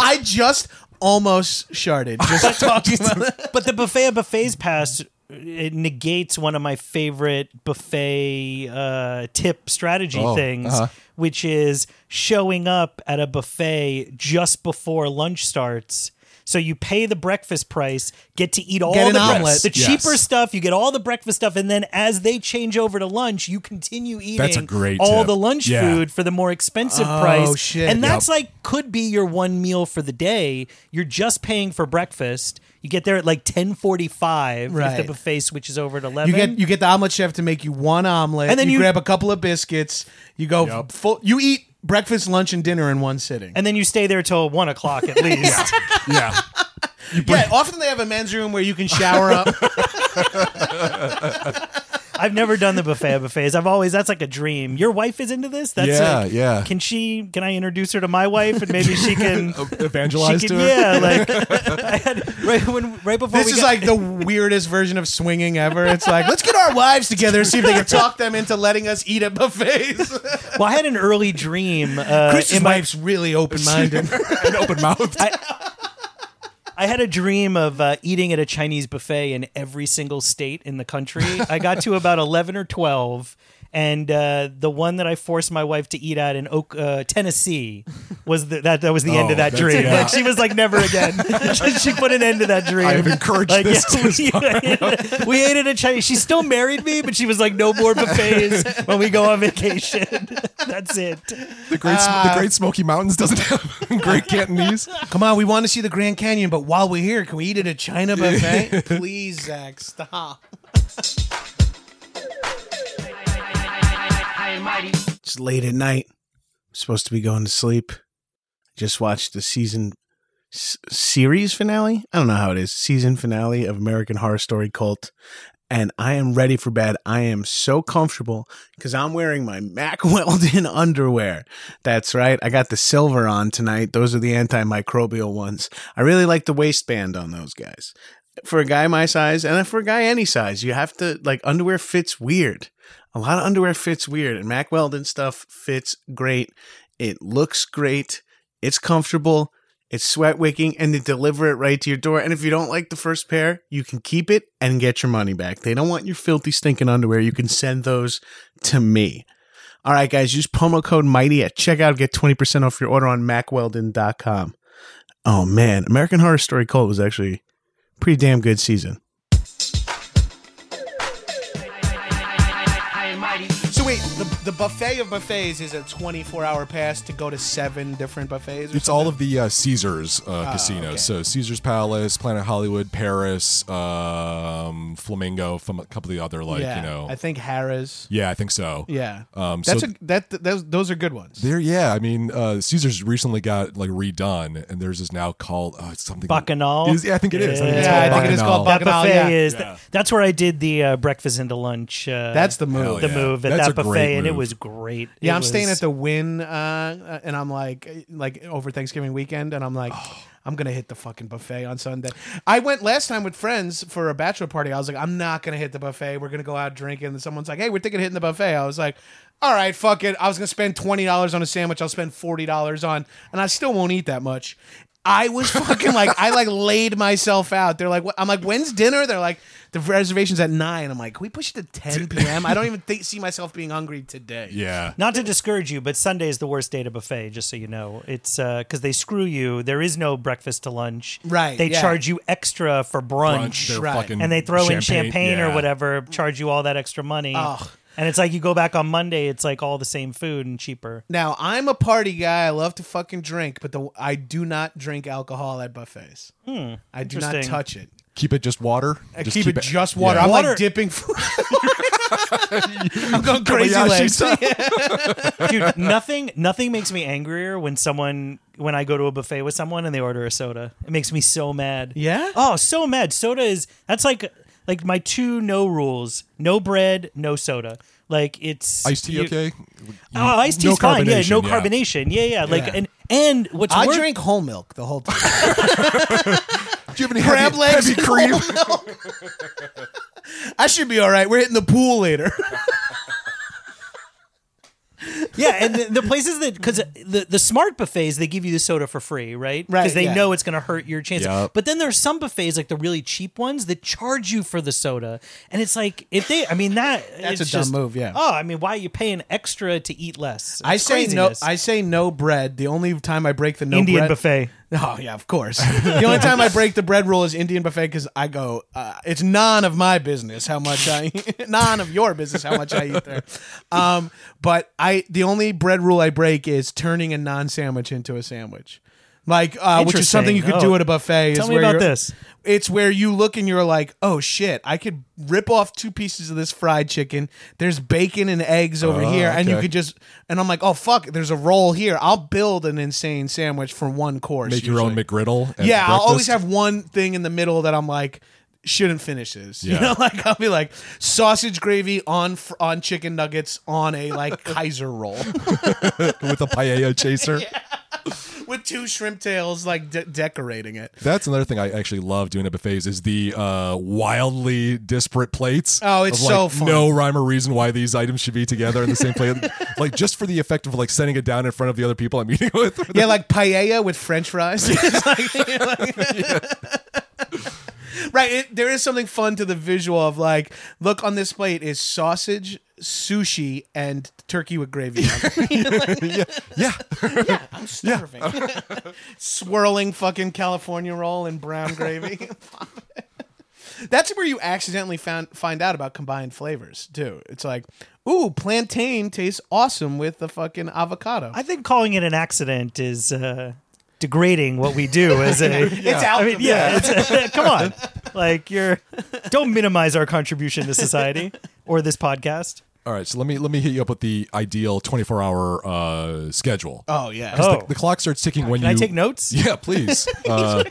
I just almost sharded just [LAUGHS] talking about it. [LAUGHS] but the buffet of buffets pass it negates one of my favorite buffet uh, tip strategy Oh, things, uh-huh. which is showing up at a buffet just before lunch starts. So you pay the breakfast price, get to eat all Get an the bre- omelet. the Yes. cheaper stuff. You get all the breakfast stuff, and then as they change over to lunch, you continue eating That's a great all tip. the lunch Yeah. food for the more expensive Oh, price. shit. And that's Yep. like could be your one meal for the day. You're just paying for breakfast. You get there at like ten forty five if Right. the buffet switches over at eleven. You get you get the omelet chef to make you one omelet, And then you, you- grab a couple of biscuits. You go Yep. full. You eat breakfast, lunch, and dinner in one sitting. and then you stay there till one o'clock at [LAUGHS] least. yeah yeah, often they have a men's room where you can shower up. [LAUGHS] I've never done the buffet of buffets. I've always that's like a dream. Your wife is into this. That's Yeah, like- yeah. Can she? Can I introduce her to my wife and maybe she can? [LAUGHS] evangelize she to her yeah, like I [LAUGHS] had [LAUGHS] right when right before This we is got, like the weirdest version of swinging ever. It's like let's get our wives together, and see if they can talk them into letting us eat at buffets. well, I had an early dream. Uh, Chris's in my, wife's really open minded. an open mouth I had a dream of uh, eating at a Chinese buffet in every single state in the country. I got to about [LAUGHS] 11 or 12. And uh, the one that I forced my wife to eat at in Oak, uh, Tennessee was the, that. That was the end Oh, of that dream. yeah. Like she was like, never again. [LAUGHS] [LAUGHS] she put an end to that dream. I have encouraged Like, this [LAUGHS] yeah, to we, we ate at a Chinese. She still married me, but she was like, no more buffets when we go on vacation. That's it. the great Sm- the great smoky mountains doesn't have Great Cantonese. Come on, we want to see the Grand Canyon, but while we're here, can we eat at a China buffet? Please, Zach, stop. It's late at night. I'm supposed to be going to sleep. Just watched the season s- series finale. I don't know how it is. Season finale of American Horror Story Cult. And I am ready for bed. I am so comfortable because I'm wearing my Mack [LAUGHS] Weldon underwear. That's right. I got the silver on tonight. Those are the antimicrobial ones. I really like the waistband on those guys. For a guy my size, and for a guy any size, you have to like underwear fits weird. A lot of underwear fits weird, and Mack Weldon stuff fits great. It looks great. It's comfortable. It's sweat wicking, and they deliver it right to your door. And if you don't like the first pair, you can keep it and get your money back. They don't want your filthy, stinking underwear. You can send those to me. All right, guys, use promo code MIGHTY at checkout. Get 20% off your order on mackweldon.com. Oh, man. American Horror Story Cult was actually pretty damn good season. The, the buffet of buffets is a 24 hour pass to go to seven different buffets? Or It's all of the uh, Caesars uh, casinos. okay. So Caesars Palace, Planet Hollywood, Paris, um, Flamingo, from a couple of the other like yeah, you know. I think Harrah's. yeah, I think so. Yeah, Um, that's so- a that those those are good ones. There, yeah. I mean, uh, Caesars recently got like redone, and theirs is now called oh, it's something Bacchanal? Is- yeah, I think it is. I think it's Yeah, called I think it is called Bacchanal. that buffet yeah. is Yeah. that's where I did the uh, breakfast into lunch. Uh, That's the move. Hell the move at That's that buffet, and it move. Was great. Yeah, It I'm staying at the Wynn, uh, and I'm like, like over Thanksgiving weekend, and I'm like, I'm gonna hit the fucking buffet on Sunday. I went last time with friends for a bachelor party. I was like, I'm not gonna hit the buffet. We're gonna go out drinking. And someone's like, Hey, we're thinking of hitting the buffet. I was like, All right, fuck it. I was gonna spend twenty dollars on a sandwich. I'll spend forty dollars on, and I still won't eat that much. I was fucking like, I like laid myself out. They're like, what? I'm like, when's dinner? They're like, the reservation's at nine. I'm like, can we push it to 10 p.m.? I don't even [LAUGHS] think, see myself being hungry today. Yeah. Not to discourage you, but Sunday is the worst day to buffet. Just so you know, it's uh, because they screw you. There is no breakfast to lunch. Right, They yeah. charge you extra for brunch, They're Right. and they throw in champagne or whatever, charge you all that extra money. Ugh. And it's like you go back on Monday, it's like all the same food and cheaper. Now I'm a party guy. I love to fucking drink, but the I do not drink alcohol at buffets. Hmm, I do not Interesting. touch it. Keep it just water. I just keep, it, just water. yeah. I'm Water- like dipping. food. [LAUGHS] I'm going crazy Kobayashi legs. [LAUGHS] Dude, nothing nothing makes me angrier when someone when I go to a buffet with someone and they order a soda. It makes me so mad. Yeah? Oh, so mad. Soda is that's like like my two no rules. No bread, no soda. Like it's Iced tea, you- okay? Oh, iced No tea's fine. Yeah, no carbonation, yeah. carbonation. Yeah, yeah. Like Yeah. and and what's I worse, drink whole milk the whole time. [LAUGHS] Do you have any Crab heavy, legs, heavy cream? [LAUGHS] I should be all right. We're hitting the pool later. [LAUGHS] [LAUGHS] Yeah, and the, the places that because the the smart buffets they give you the soda for free, right? Right, Because they yeah. know it's going to hurt your chances. Yep. But then there's some buffets like the really cheap ones that charge you for the soda, and it's like if they, I mean that That's it's a dumb move. yeah. Oh, I mean, why are you paying extra to eat less? I It's say no. I say no bread. The only time I break the no Indian bread buffet. [LAUGHS] Oh yeah, of course. the only time I break the bread rule is Indian buffet because I go. Uh, it's none of my business how much I, [LAUGHS] none of your business how much I eat there. Um, but I, the only bread rule I break is turning a non-sandwich into a sandwich. Like, uh, which is something you could do Oh. at a buffet. Tell is me where about you're- this. It's where you look and you're like, oh shit, I could rip off two pieces of this fried chicken. There's bacon and eggs over Oh, here, and you okay. could just. And I'm like, oh fuck, there's a roll here. I'll build an insane sandwich for one course. Make your own usually. McGriddle. at Yeah, I'll always breakfast? have one thing in the middle that I'm like shouldn't finish this. [LAUGHS] You Yeah. know, like I'll be like sausage gravy on fr- on chicken nuggets on a like [LAUGHS] Kaiser roll [LAUGHS] with a paella chaser. With two shrimp tails like de- decorating it. That's another thing I actually love doing at buffets is the uh, wildly disparate plates. Oh, it's of, like, so fun. No rhyme or reason why these items should be together in the same plate. [LAUGHS] like just for the effect of like setting it down in front of the other people I'm eating [LAUGHS] with. Yeah, like paella with French fries. [LAUGHS] Like- like- right. It, there is something fun to the visual of like, look on this plate is sausage, sushi, and turkey with gravy. on it. [LAUGHS] yeah. I'm starving. [LAUGHS] Swirling fucking California roll in brown gravy. [LAUGHS] That's where you accidentally found find out about combined flavors too. It's like, ooh, plantain tastes awesome with the fucking avocado. I think calling it an accident is uh, degrading what we do as a. [LAUGHS] It's out I mean, yeah. It's, [LAUGHS] come on, like you're. Don't minimize our contribution to society or this podcast. All right, so let me let me hit you up with the ideal 24 hour uh, schedule. Oh yeah. Oh. the, the clock starts ticking when Can you I take notes? Yeah, please. [LAUGHS] Uh,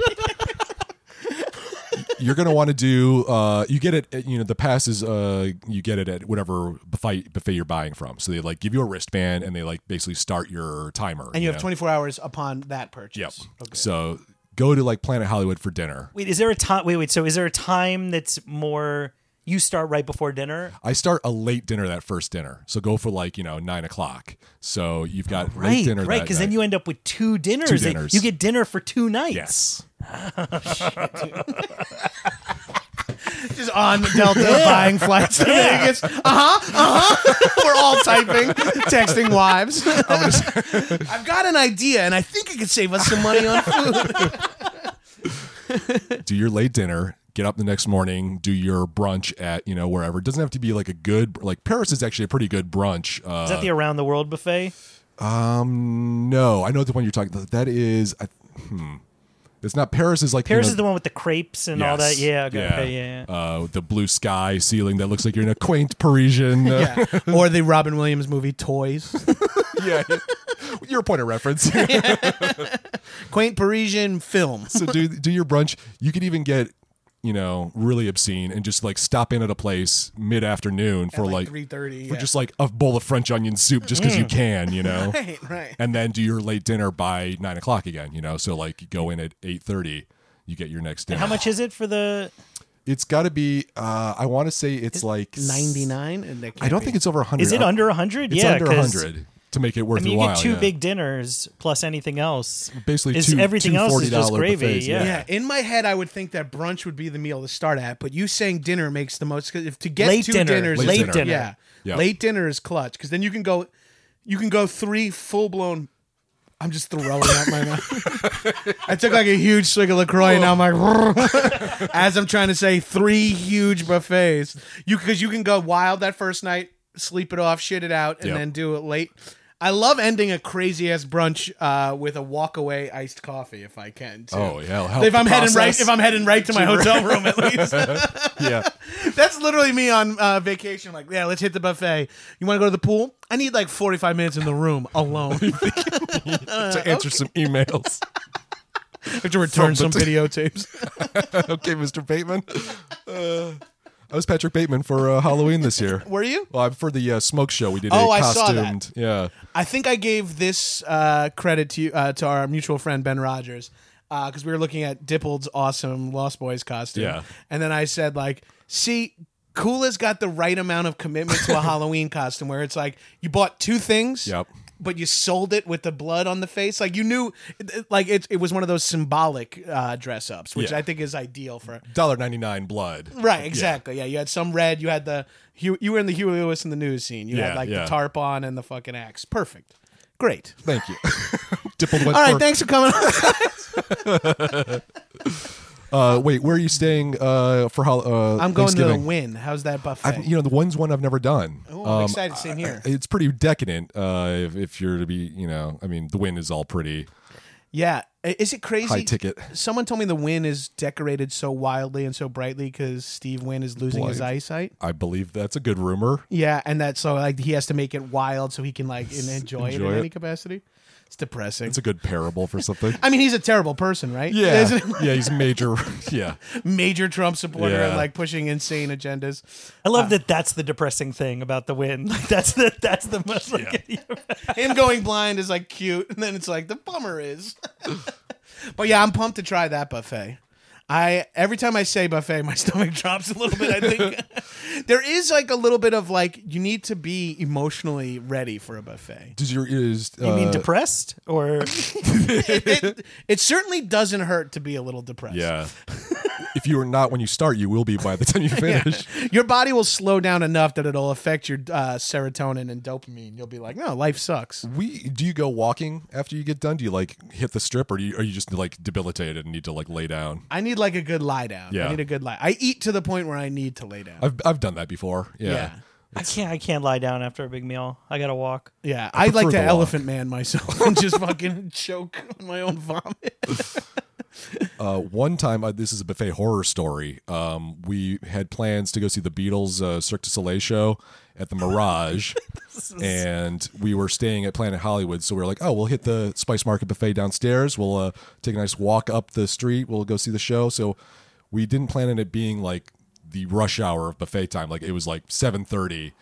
you're gonna want to do. Uh, you get it. at- You know, the pass is. Uh, you get it at whatever buffet buffet you're buying from. So they like give you a wristband and they like basically start your timer. and you have know? 24 hours upon that purchase. Yep. Okay. So go to like Planet Hollywood for dinner. Wait, is there a time? Wait, wait. So is there a time that's more? You start right before dinner. I start a late dinner that first dinner. So go for like you know nine o'clock. So you've got late Right, dinner. right. that Because then night. you end up with two dinners. Two dinners. You get dinner for two nights. yes. [LAUGHS] Just on Delta buying flights to Vegas. Uh huh. Uh huh. [LAUGHS] We're all typing, texting wives. [LAUGHS] I've got an idea, and I think it could save us some money on food. do your late dinner get up the next morning do your brunch at you know wherever it doesn't have to be like a good like paris is actually a pretty good brunch uh, Is that the around the world buffet? um no i know the one you're talking that is I, hmm it's not paris is like you Paris know, is the one with the crepes and all that. Yeah. Okay. okay, yeah. yeah. Uh, the blue sky ceiling that looks like you're in a quaint Parisian. Uh, Yeah. Or the Robin Williams movie Toys. [LAUGHS] yeah. Your point of reference. [LAUGHS] Quaint Parisian film. so do do your brunch. You could even get, you know, really obscene and just like stop in at a place mid afternoon for like, three thirty. for just like a bowl of French onion soup just because you can, you [LAUGHS] know. right, right. And then do your late dinner by nine o'clock again, you know. So like you go in at eight thirty, you get your next dinner. How much is it for the? It's got to be. Uh, I want to say it's like Ninety nine, and I don't think it's over hundred. Is it under a hundred? It's Yeah, under 'cause, hundred to make it worth I mean, your you while. get two yeah. big dinners plus anything else. basically is two, everything two else is just gravy, buffets, yeah. Yeah, in my head, I would think that brunch would be the meal to start at, but you saying dinner makes the most. Cause if to get Late two dinner. dinners, Late Late dinner. dinner. yeah, Yeah. late dinner is clutch because then you can go, you can go three full blown. I'm just throwing out my mouth. [LAUGHS] I took like a huge swig of Lacroix, and now I'm like, [LAUGHS] as I'm trying to say, three huge buffets. You because you can go wild that first night, sleep it off, shit it out, and Yep. then do it late. I love ending a crazy ass brunch uh, with a walk away iced coffee if I can. Too. Oh yeah, If I'm heading right, if I'm heading right to my [LAUGHS] hotel room, at least [LAUGHS] yeah, [LAUGHS] that's literally me on uh, vacation. Like, yeah, let's hit the buffet. You want to go to the pool? I need like 45 minutes in the room alone. to answer some emails. I have to return some videotapes. okay, Mr. Bateman. Uh, I was Patrick Bateman for uh, Halloween this year. [LAUGHS] Were you? Well, I'm for the uh, smoke show. We did Oh, a I saw that. costumed. Yeah, I think I gave this uh, credit to uh, to our mutual friend Ben Rogers because we were looking at Dippold's awesome Lost Boys costume. Yeah. and then I said like, see. Kula's got the right amount of commitment to a [LAUGHS] Halloween costume where it's like you bought two things, Yep. But you sold it with the blood on the face. Like you knew, like it, it was one of those symbolic uh, dress ups, which Yeah. I think is ideal for. dollar ninety nine blood. Right, exactly. Yeah. you had some red. You had the you were in the Huey Lewis in the news scene. You Yeah, had like yeah. the tarp on and the fucking axe. Perfect. Great. Thank you. [LAUGHS] All right, for- thanks for coming. [LAUGHS] Uh, wait, where are you staying uh, for Hall- uh, I'm going to the Thanksgiving? Wynn. How's that buffet? I've, you know, the one's one I've never done. Oh, I'm Um, excited. Same here. It's pretty decadent. Uh, if, if you're to be, you know, I mean, the Wynn is all pretty yeah. I- Is it crazy? high ticket. Someone told me the Wynn is decorated so wildly and so brightly because Steve Wynn is losing his Blind. eyesight. I believe that's a good rumor. Yeah, and that's so like he has to make it wild so he can like en- enjoy, it Enjoy in it. any capacity. It's depressing. It's a good parable for something. [LAUGHS] I mean, he's a terrible person, right? Yeah, yeah, he's major. [LAUGHS] Yeah, major Trump supporter Yeah. and like pushing insane agendas. I love uh, that. That's the depressing thing about the Wynn. [LAUGHS] Like that's the that's the most. Like, Him going blind is like cute, and then it's like the bummer is. but yeah, I'm pumped to try that buffet. I every time I say buffet, my [LAUGHS] stomach drops a little bit. I think [LAUGHS] there is like a little bit of like you need to be emotionally ready for a buffet. does your is uh, You mean depressed or It, [LAUGHS] it, it certainly doesn't hurt to be a little depressed. yeah. If you are not when you start, you will be by the time you [LAUGHS] finish. Your body will slow down enough that it'll affect your uh, serotonin and dopamine. You'll be like, no, life sucks. We do you go walking after you get done? Do you like hit the strip, or do you, are you just like debilitated and need to like lay down? I need like a good lie down. Yeah. I need a good lie. I eat to the point where I need to lay down. I've I've done that before. Yeah. Yeah. I can't. I can't lie down after a big meal. I gotta walk. Yeah, I, like to the walk. elephant man myself and just [LAUGHS] fucking choke on my own vomit. [LAUGHS] [LAUGHS] Uh, one time, uh, this is a buffet horror story. Um, we had plans to go see the Beatles uh, Cirque du Soleil show at the Mirage, [LAUGHS] and we were staying at Planet Hollywood. So we were like, "Oh, we'll hit the Spice Market buffet downstairs. We'll uh, take a nice walk up the street. We'll go see the show." So we didn't plan on it being like the rush hour of buffet time. Like it was like seven thirty,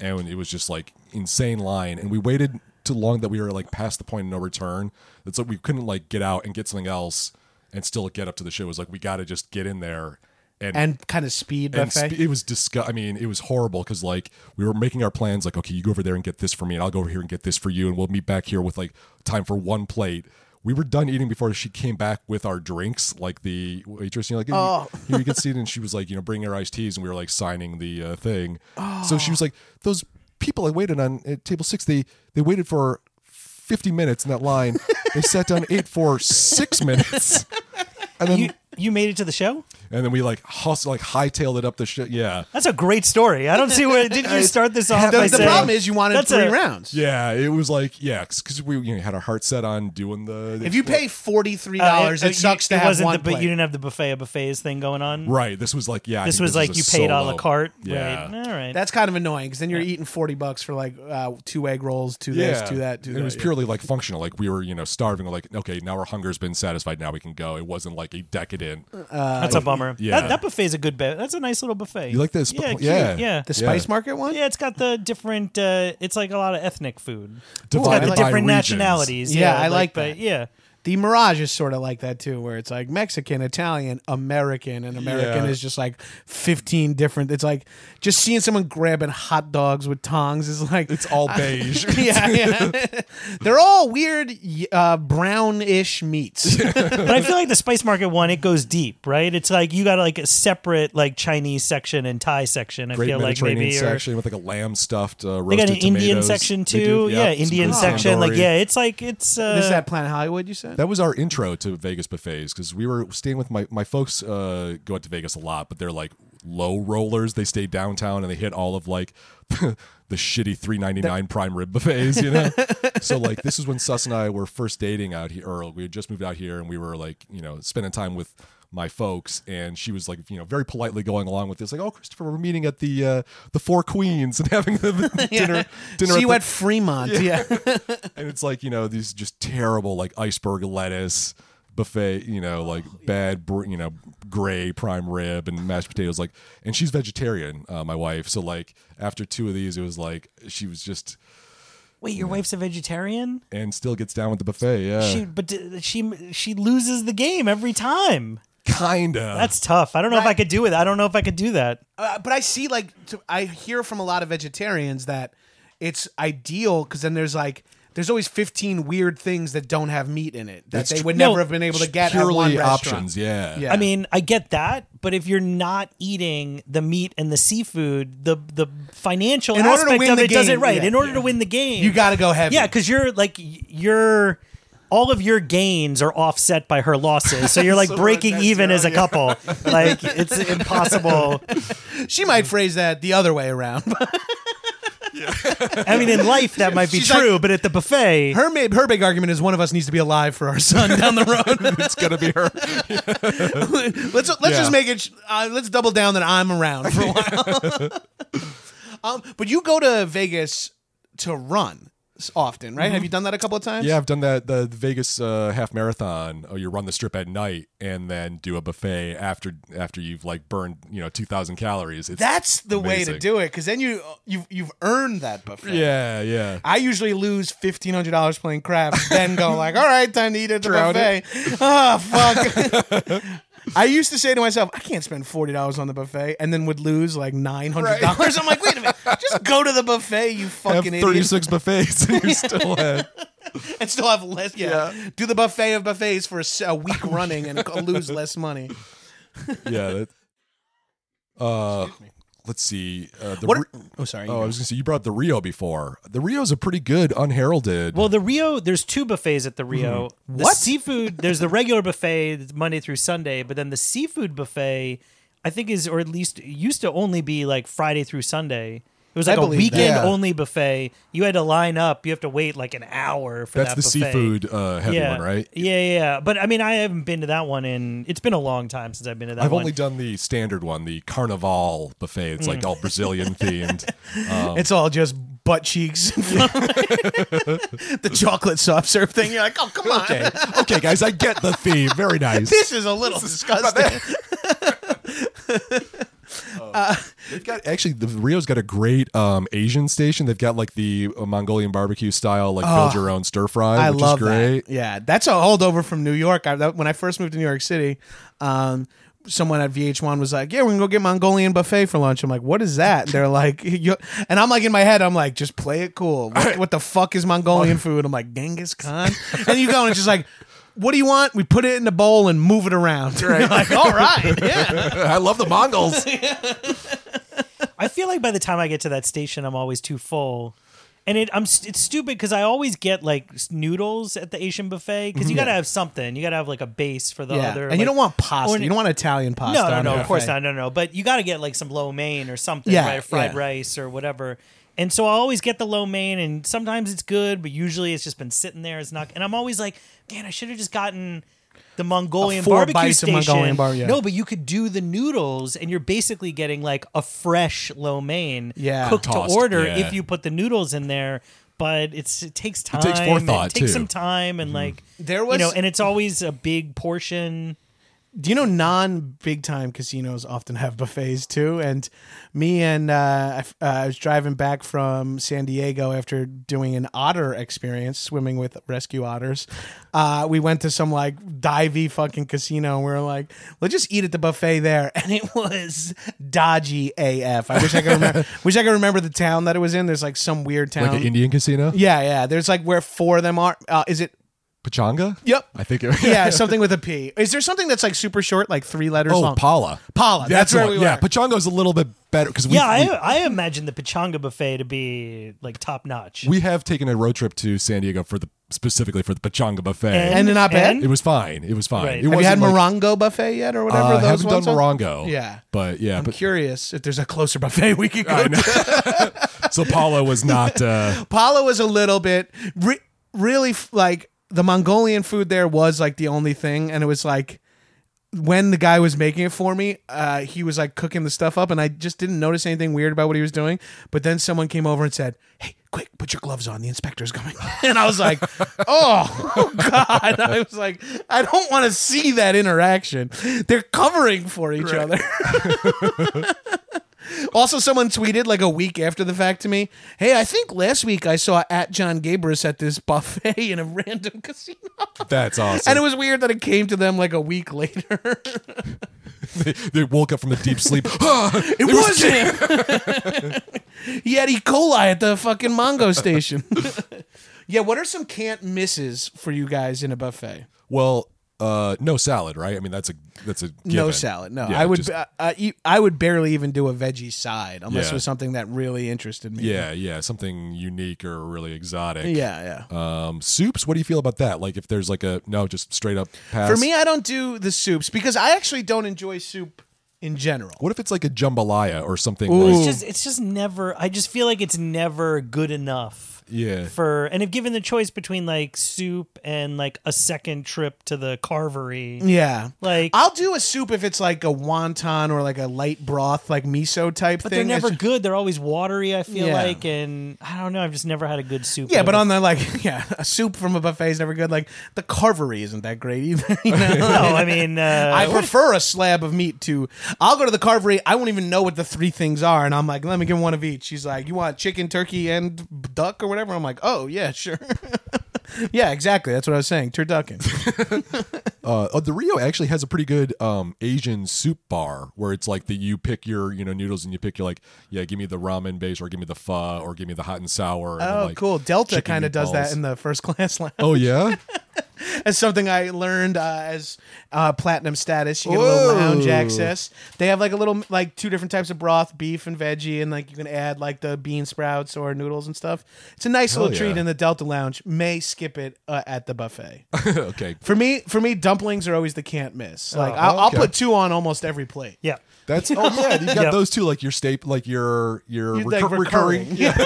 and it was just like insane line. And we waited too long that we were like past the point of no return. It's like we couldn't like get out and get something else and still get up to the show. It was like we got to just get in there and. And kind of speed buffet. it was disgust. I mean, it was horrible because like we were making our plans. Like, okay, you go over there and get this for me, and I'll go over here and get this for you, and we'll meet back here with like time for one plate. We were done eating before she came back with our drinks. Like the waitress, you know, like Oh. here you can see it, and she was like, you know, bringing her iced teas, and we were like signing the uh, thing. Oh. So she was like, those people I waited on at table six, they they waited for fifty minutes in that line. They sat down, ate for six minutes, [LAUGHS] and then You you made it to the show. And then we like hustle, like hightailed it up the shit. Yeah. That's a great story. I don't see where [LAUGHS] did you start this off the by the saying problem is you wanted That's three a- rounds. Yeah, it was like yeah, because we you know, had our heart set on doing the. the If you pay forty three uh, dollars, uh, it sucks you- to have wasn't one the, but you didn't have the buffet of buffets thing going on. right, this was like yeah. This think was like a you paid a la solo. carte. Yeah. Right. All right. That's kind of annoying because then you're eating forty bucks for like uh, two egg rolls, two Yeah, this, two that, two And that. it was yeah. purely like functional. Like we were, you know, starving. Like okay, now our hunger's been satisfied. Now we can go. It wasn't like a decadent. That's a bummer. Yeah. That, that buffet is a good bet. That's a nice little buffet. You like this? Yeah, cute. Yeah. yeah. the Spice Yeah. Market one. Yeah, it's got the different. Uh, it's like a lot of ethnic food. It's Divided got the by different regions. nationalities. Yeah, I like but that. Yeah, The Mirage is sort of like that too, where it's like Mexican, Italian, American, and American Yeah. is just like fifteen different. It's like just seeing someone grabbing hot dogs with tongs is like It's all beige. [LAUGHS] yeah, yeah. [LAUGHS] They're all weird, uh, brownish meats. [LAUGHS] but I feel like the spice market one it goes deep, right? It's like you got like a separate like Chinese section and Thai section. I Great feel like Mediterranean maybe or section with like a lamb stuffed uh, they got an Indian section too. do, yeah, some Indian good section. Like yeah, it's like it's. Uh, this is at Planet Hollywood, you said? That was our intro to Vegas buffets because we were staying with my my folks. Uh, go out to Vegas a lot, but they're like low rollers. They stay downtown and they hit all of like [LAUGHS] the shitty three ninety nine prime rib buffets. You know, [LAUGHS] so like this is when Sus and I were first dating out here, or we had just moved out here, and we were like you know spending time with my folks and she was like you know very politely going along with this like oh christopher we're meeting at the uh the four queens [LAUGHS] and having the [LAUGHS] dinner dinner See at you the- at Fremont. Yeah. [LAUGHS] and it's like you know these just terrible like iceberg lettuce buffet you know like bad br- you know gray prime rib and mashed potatoes like and she's vegetarian uh, my wife so like after two of these it was like she was just wait, your wife's a vegetarian? and still gets down with the buffet yeah She but d- she she loses the game every time. Kinda That's tough. I don't know if I Right. could do it. I don't know if I could do that. Uh, but I see like to, I hear from a lot of vegetarians that it's ideal because then there's like there's always 15 weird things that don't have meat in it that That's they tr- would No, never have been able to get at one purely restaurant. options yeah Yeah. I mean, I get that, but if you're not eating the meat and the seafood, the the financial In order to aspect win of the it doesn't game, right. yeah, in order yeah. to win the game, You got to go heavy. yeah, because you're like y- you're all of your gains are offset by her losses, so you're [LAUGHS] like So breaking even zero, as a yeah. couple. [LAUGHS] like it's impossible. she might phrase that the other way around. [LAUGHS] I mean, in life that might be She's true, like- but at the buffet, her ma- her big argument is one of us needs to be alive for our son down the road. it's gonna be her let's let's Yeah. just make it. Uh, let's double down that I'm around for a while. um, but you go to Vegas to run s- often, right? Have mm-hmm. you done that a couple of times? yeah i've done that the vegas uh, half marathon oh you run the strip at night and then do a buffet after after you've like burned you know 2000 calories it's That's the way to do it because then you uh, you've you've earned that buffet. yeah yeah I usually lose fifteen hundred dollars playing craps, then go [LAUGHS] like, "All right, time to eat at the Drown buffet." it. Oh fuck! [LAUGHS] I used to say to myself, "I can't spend forty dollars on the buffet," and then would lose like nine hundred dollars. I'm like, "Wait a minute, just go to the buffet, you have fucking idiot, 36 buffets and you're still [LAUGHS] at and still have less." Yeah, do the buffet of buffets for a, s- a week [LAUGHS] running and [LAUGHS] lose less money. yeah that, uh let's see uh, the What? Ri- oh, sorry. oh i was gonna say you brought the rio before the rio's a pretty good unheralded Well, the Rio, there's two buffets at the Rio. The Mm-hmm. What? seafood? There's the regular buffet that's Monday through Sunday, but then the seafood buffet, I think is, or at least used to only be like Friday through Sunday, It was like I a believe that. weekend Yeah. only buffet. You had to line up. You have to wait like an hour for that. That's that the buffet. seafood uh, heavy yeah. one, right? Yeah, yeah, yeah. But I mean, I haven't been to that one in. It's been a long time since I've been to that one. I've one. only done the standard one, the Carnival buffet. It's Mm. like all Brazilian [LAUGHS] themed. Um, It's all just butt cheeks. [LAUGHS] [LAUGHS] the chocolate soft serve thing. You're like, oh come on, okay, okay, guys, I get the theme. Very nice. this is a little disgusting. They've got actually the Rio's got a great um, Asian station. They've got like the uh, Mongolian barbecue style, like build your own stir fry, Oh, I which love is great. that. Yeah, that's a holdover from New York. I, that, when I first moved to New York City, um, someone at VH1 was like, "Yeah, we're gonna go get Mongolian buffet for lunch." I'm like, "What is that?" And they're like, [LAUGHS] and I'm like in my head, I'm like, "Just play it cool." What, what the fuck is Mongolian [LAUGHS] food? I'm like Genghis Khan, and you go and it's just like. What do you want? We put it in the bowl and move it around. You're [LAUGHS] like, all right, yeah. [LAUGHS] I love the Mongols. [LAUGHS] I feel like by the time I get to that station, I'm always too full. And it, I'm it's stupid because I always get like noodles at the Asian buffet because you mhm. got to have something. You got to have like a base for the yeah. other. and you don't want pasta. or- you don't want Italian pasta. No, no, on no. a Of course buffet. not. No, no. But you got to get like some lo mein or something, Yeah, right? Fried yeah. rice or whatever. And so I always get the lo mein, and sometimes it's good, but usually it's just been sitting there. It's not. And I'm always like, man, I should have just gotten the Mongolian four barbecue bites of station. Mongolian bar- yeah. No, but you could do the noodles, and you're basically getting like a fresh lo mein, Yeah. cooked Tossed, to order yeah. if you put the noodles in there. But it's it takes time. takes forethought, It takes too. some time, and mm-hmm. like There was- you was- know, and it's always a big portion. Do you know non big time casinos often have buffets too? And me and uh, I uh, I was driving back from San Diego after doing an otter experience, swimming with rescue otters. Uh, we went to some like divey fucking casino, and we were like, "Let's just eat at the buffet there," [LAUGHS] and it was dodgy AF. I wish I could remember. [LAUGHS] wish I could remember the town that it was in. There's like some weird town. like an Indian casino, yeah, yeah. There's like where four of them are. Uh, is it? Pechanga. Yep. I think. It, Yeah, [LAUGHS] something with a P. Is there something that's like super short, like three letters Oh, long? Pala. Pala. That's, the where one. we Yeah, were. Pechanga's a little bit better because we, Yeah, we, I I imagine the Pechanga buffet to be like top notch. we have taken a road trip to San Diego for the specifically for the Pechanga buffet. And they're not bad? it was fine. It was fine. Right. It Have Have you had wasn't like- Morongo buffet yet, or whatever? Uh, those haven't done ones are? Morongo. Yeah. but yeah, I'm but curious if there's a closer buffet we could go. I know. to. [LAUGHS] so Pala was not. Uh, [LAUGHS] Pala was a little bit re- really f- like the Mongolian food there was like the only thing, and it was like when the guy was making it for me, uh, he was like cooking the stuff up, and I just didn't notice anything weird about what he was doing. But then someone came over and said, "Hey, quick, put your gloves on. The inspector's coming." [LAUGHS] and I was like, "Oh, oh God!" [LAUGHS] I was like, "I don't want to see that interaction. They're covering for each other." [LAUGHS] Also, someone tweeted like a week after the fact to me, "Hey, I think last week I saw at Jon Gabrus at this buffet in a [LAUGHS] random casino." that's awesome. And it was weird that it came to them like a week later. [LAUGHS] they, they woke up from the deep sleep. [LAUGHS] Ah, It, was, him. he had E. coli at the fucking Mongo station. yeah, what are some can't misses for you guys in a buffet? well, uh, no salad, right? I mean, that's a that's a No salad. No, Yeah, I would. just- uh, uh, you- I would barely even do a veggie side unless Yeah. it was something that really interested me. yeah, yeah, something unique or really exotic. yeah, yeah. Um, soups. What do you feel about that? Like, if there's like a no, just straight up pass. For me, I don't do the soups because I actually don't enjoy soup in general. what if it's like a jambalaya or something? Like, It's just it's just never. I just feel like it's never good enough yeah, for. And if given the choice between like soup and like a second trip to the carvery, Yeah. like I'll do a soup if it's like a wonton or like a light broth, like miso type but thing. they're never It's- good. They're always watery. I feel Yeah. like, and I don't know. I've just never had a good soup. Yeah, in a but on the like, [LAUGHS] yeah, a soup from a buffet is never good. Like the carvery isn't that great either. [LAUGHS] You know? [LAUGHS] no, I mean, uh, I prefer a slab of meat to. I'll go to the carvery. I won't even know what the three things are, and I'm like, let me get one of each. She's like, you want chicken, turkey, and duck or whatever? I'm like, oh yeah, sure. [LAUGHS] yeah, exactly. That's what I was saying. Turducken. [LAUGHS] uh, oh, the Rio actually has a pretty good um, Asian soup bar where it's like that you pick your you know noodles and you pick your like yeah give me the ramen base or give me the pho or give me the hot and sour. And then, Oh, like, cool. Delta kind of does that in the first [LAUGHS] class lounge. Oh yeah, [LAUGHS] as something I learned uh, as uh, platinum status. You get a little lounge access. They have like a little like two different types of broth, beef and veggie, and like you can add like the bean sprouts or noodles and stuff. It's a nice Hell little treat in the Delta Lounge. May skip it uh, at the buffet. [LAUGHS] okay, For me, for me, dumplings are always the can't miss. Like Oh, I'll, I'll okay. put two on almost every plate. Yeah. that's oh yeah, you [LAUGHS] got Yep. those two like your staple, like your your You're, recur- like, recurring. recurring. Yeah.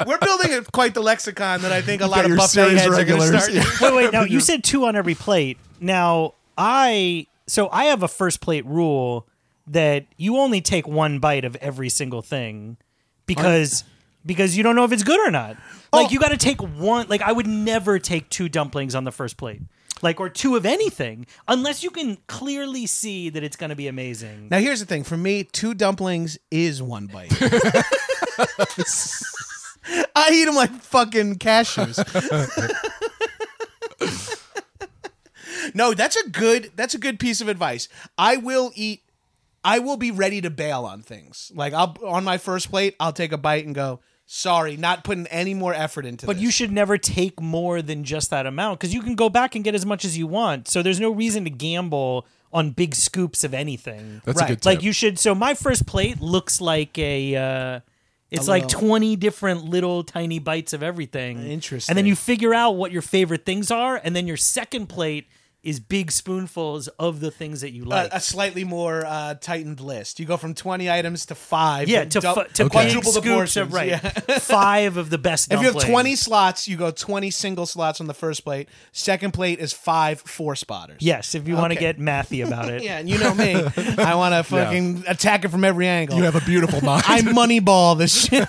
[LAUGHS] We're building a, quite the lexicon that I think a lot of your buffet series heads are going to regulars. start. wait, wait. Now [LAUGHS] you said two on every plate. Now I so I have a first plate rule that you only take one bite of every single thing because because you don't know if it's good or not. Oh. Like Oh. you got to take one. Like I would never take two dumplings on the first plate. Like or two of anything unless you can clearly see that it's going to be amazing. Now here's the thing: for me, two dumplings is one bite. [LAUGHS] [LAUGHS] I eat them like fucking cashews. [LAUGHS] no, that's a good. That's a good piece of advice. I will eat. I will be ready to bail on things. Like I'll on my first plate, I'll take a bite and go. Sorry, not putting any more effort into But this. you should never take more than just that amount because you can go back and get as much as you want. So there's no reason to gamble on big scoops of anything. That's Right. a good tip. like you should. So my first plate looks like a. Uh, it's like little- 20 different little tiny bites of everything. Interesting. And then you figure out what your favorite things are. And then your second plate is big spoonfuls of the things that you like. a, a slightly more uh, tightened list. You go from twenty items to five. yeah, to, dou- fu- to quadruple big the scoops portions. of right. Yeah. [LAUGHS] Five of the best If you have 20 slots, you go 20 single slots on the first plate. Second plate is five four spotters. Yes, if you want to get mathy about it. [LAUGHS] Yeah, and you know me. I want to [LAUGHS] fucking attack it from every angle. you have a beautiful mind. I moneyball this shit.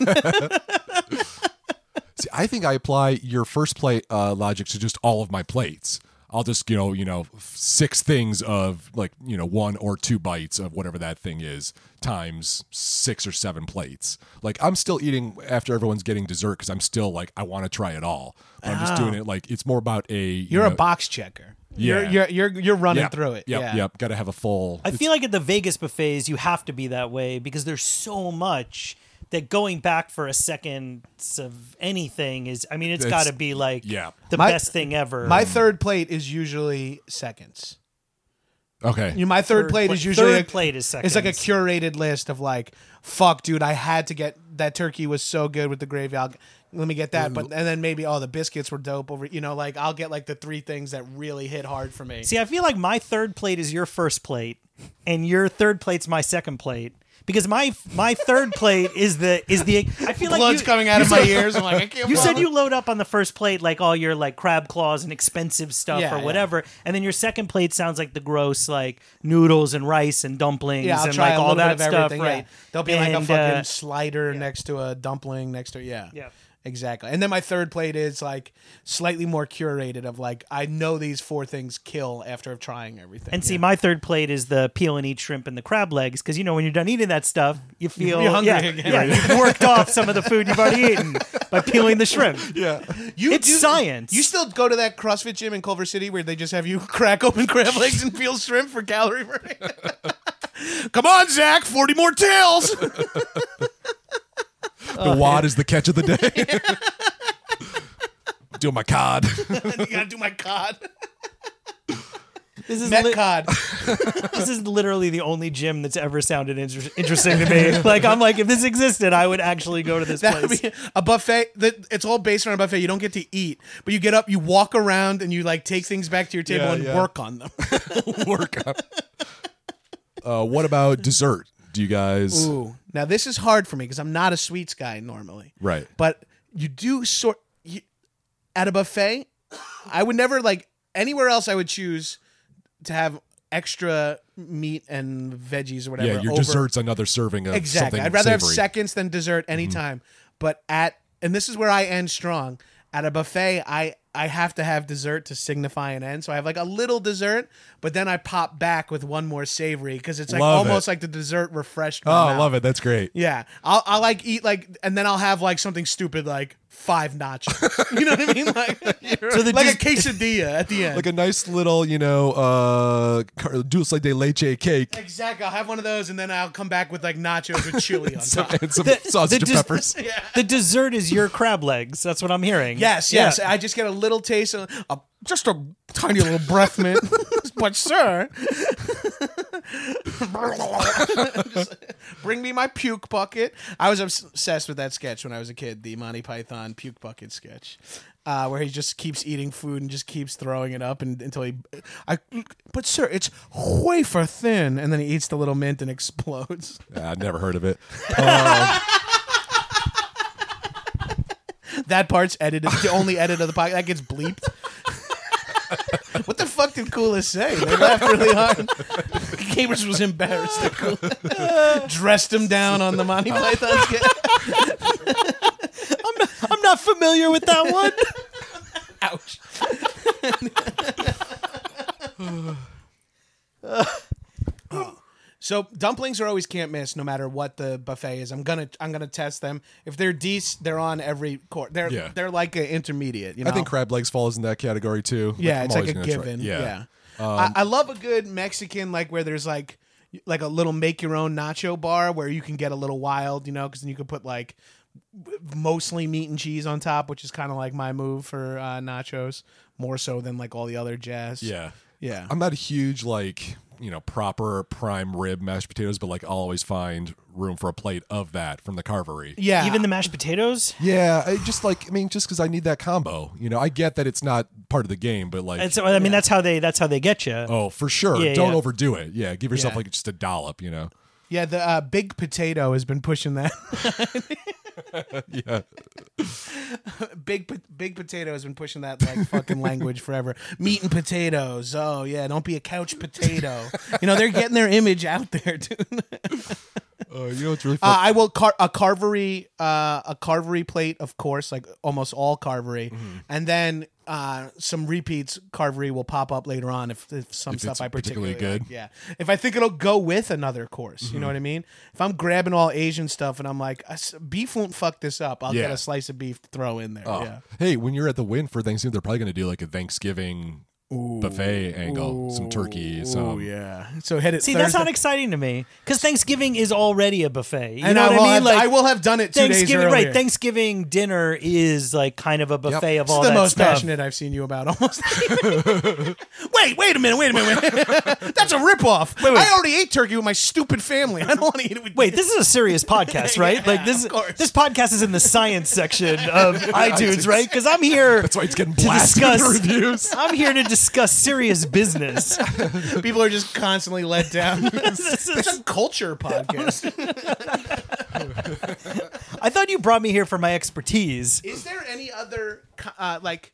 See, I think I apply your first plate uh, logic to just all of my plates. I'll just you know you know six things of like you know one or two bites of whatever that thing is times six or seven plates. Like I'm still eating after everyone's getting dessert because I'm still like I want to try it all. But I'm just oh. doing it like it's more about a you You're know, a box checker. Yeah. You're, you're, you're, you're running Yep, through it. Yep, yeah. yep. Got to have a full. I feel like at the Vegas buffets, you have to be that way because there's so much that going back for a second of anything is. I mean it's got to be like yeah. the My- best thing ever. My third plate is usually seconds. okay. You know, my third, Third plate pla- is usually third a, plate is seconds. It's like a seconds. curated list of like, fuck, dude, I had to get that turkey was so good with the gravy. I'll, let me get that, but and then maybe oh the biscuits were dope over. You know, like I'll get like the three things that really hit hard for me. See, I feel like my third plate is your first plate, and your third plate's my second plate. Because my my third plate is the is the I feel like Blood's you, coming out of my ears. I'm like, I can't. You said you load up on the first plate like all your like crab claws and expensive stuff Yeah, or yeah. whatever, and then your second plate sounds like the gross like noodles and rice and dumplings Yeah, I'll and try like a all little that bit of stuff, everything. right? Yeah. There'll be like a And, fucking uh, slider next to a dumpling next to yeah. Yeah. Exactly. And then my third plate is like slightly more curated of like I know these four things kill after trying everything. And see, my third plate is the peel and eat shrimp and the crab legs because you know when you're done eating that stuff, you feel You're hungry yeah, again. yeah, you've worked off some of the food you've already eaten by peeling the shrimp. yeah. you it's science. You still go to that CrossFit gym in Culver City where they just have you [LAUGHS] crack open crab legs and peel shrimp for calorie burning. [LAUGHS] Come on, Zach, forty more tails. [LAUGHS] The WOD is the catch of the day. [LAUGHS] do my cod. [LAUGHS] you gotta do my cod. This is Met li- cod. [LAUGHS] this is literally the only gym that's ever sounded inter- interesting to me. Like I'm like, if this existed, I would actually go to this That would place. be a buffet. That it's all based around a buffet. You don't get to eat, but you get up, you walk around, and you like take things back to your table Yeah, and yeah. work on them. Work out. Uh, what about dessert? Do you guys? Ooh, now this is hard for me because I'm not a sweets guy normally. Right. But you do sort you, at a buffet. I would never like anywhere else. I would choose to have extra meat and veggies or whatever. Yeah, your over- dessert's another serving of Exactly. I'd rather have seconds than dessert mm-hmm. anytime. But at and this is where I end strong. At a buffet, I I have to have dessert to signify an end. So I have like a little dessert, but then I pop back with one more savory because it's like Love almost it. like the dessert refreshed. Oh, I love it. That's great. Yeah, I'll I'll like eat like, and then I'll have like something stupid like five nachos. [LAUGHS] You know what I mean? Like, [LAUGHS] So the like a dis- quesadilla at the end. like a nice little, you know, uh, car- dulce de leche cake exactly. I'll have one of those, and then I'll come back with like nachos with chili on [LAUGHS] top. and some The- sausage the and dis- peppers. The dessert is your crab legs. That's what I'm hearing. Yes, Yeah. yes. I just get a little taste of a, just a tiny little breath mint. but sir, Just [LAUGHS] bring me my puke bucket. I was obsessed with that sketch when I was a kid, the Monty Python puke bucket sketch. Uh, where he just keeps eating food and just keeps throwing it up and, until he, I, but sir, it's wafer thin, and then he eats the little mint and explodes. Yeah, [LAUGHS] I'd never heard of it. That part's edited. The only edit of the podcast that gets bleeped. [LAUGHS] what the fuck did Coolest say? They laughed really hard. [LAUGHS] Gabrus was embarrassed that Coolest [LAUGHS] dressed him down on the Monty Python skit. I'm not familiar with that one. Ouch. [LAUGHS] [SIGHS] So dumplings are always can't miss, no matter what the buffet is. I'm gonna I'm gonna test them. If they're decent, they're on every court. They're Yeah. they're like an intermediate. You know, I think crab legs falls in that category too. Yeah, I'm it's like a gonna try- given. Yeah. Yeah, I, I love a good Mexican like where there's like like a little make your own nacho bar where you can get a little wild, you know, because then you can put like mostly meat and cheese on top, which is kind of like my move for uh, nachos, more so than like all the other jazz. Yeah. yeah. I'm not a huge like you know proper prime rib mashed potatoes, but like I'll always find room for a plate of that from the carvery. yeah, Even the mashed potatoes. Yeah, I just like I mean, just because I need that combo. You know, I get that it's not part of the game, but like, And so I mean, that's how they that's how they get you. oh, for sure, Yeah, don't yeah. overdo it. Yeah, give yourself Yeah. like just a dollop. You know. yeah. The uh, big potato has been pushing that. [LAUGHS] [LAUGHS] Yeah. big big potato has been pushing that like fucking language forever. Meat and potatoes. Oh yeah, don't be a couch potato. you know they're getting their image out there, dude. [LAUGHS] Uh, you know what's really Uh. I will car- a carvery uh, a carvery plate, of course, like almost all carvery, Mm-hmm. and then uh, some repeats. Carvery will pop up later on if, if some If stuff it's I particularly, particularly good. Mm-hmm. Yeah, if I think it'll go with another course, you know what I mean. If I'm grabbing all Asian stuff and I'm like, "Uh, s- beef won't fuck this up, I'll get Yeah. a slice of beef to throw in there. Oh. Yeah. Hey, when you're at the Wynn for Thanksgiving, they're probably going to do like a Thanksgiving buffet angle, some turkey, some. Oh yeah. So hit it. See, Thursday. that's not exciting to me because Thanksgiving is already a buffet. You And know I what will, I mean? have, like I will have done it two Thanksgiving, earlier. right? Thanksgiving dinner is like kind of a buffet of This all is the that most stuff. passionate I've seen you about almost. [LAUGHS] [LAUGHS] wait, wait a minute, wait a minute. Wait. a minute. [LAUGHS] That's a ripoff. wait. I already ate turkey with my stupid family. I don't want to eat it with Wait, this is a serious podcast, right? Yeah, like this, of course. this podcast is in the science section of iTunes, right? Because I'm here That's why it's getting to blasted with discuss reviews. I'm here to discuss serious business. [LAUGHS] People are just constantly let down. [LAUGHS] This is- it's a culture podcast. I thought you brought me here for my expertise. Is there any other uh, like?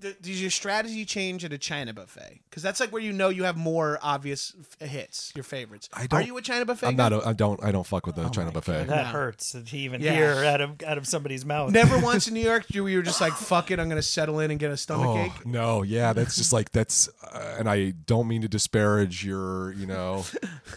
D- Does your strategy change at a China buffet? Because that's like where you know you have more obvious f- hits, your favorites. I don't- Are you a China buffet? I'm guy? not. A, I don't. I don't fuck with the China buffet. That No. hurts to even Yeah. hear out of out of somebody's mouth. Never [LAUGHS] once in New York, you you were just like, "Fuck it, I'm gonna settle in and get a stomach Oh ache." no, yeah, that's just like that's, uh, and I don't mean to disparage your, you know,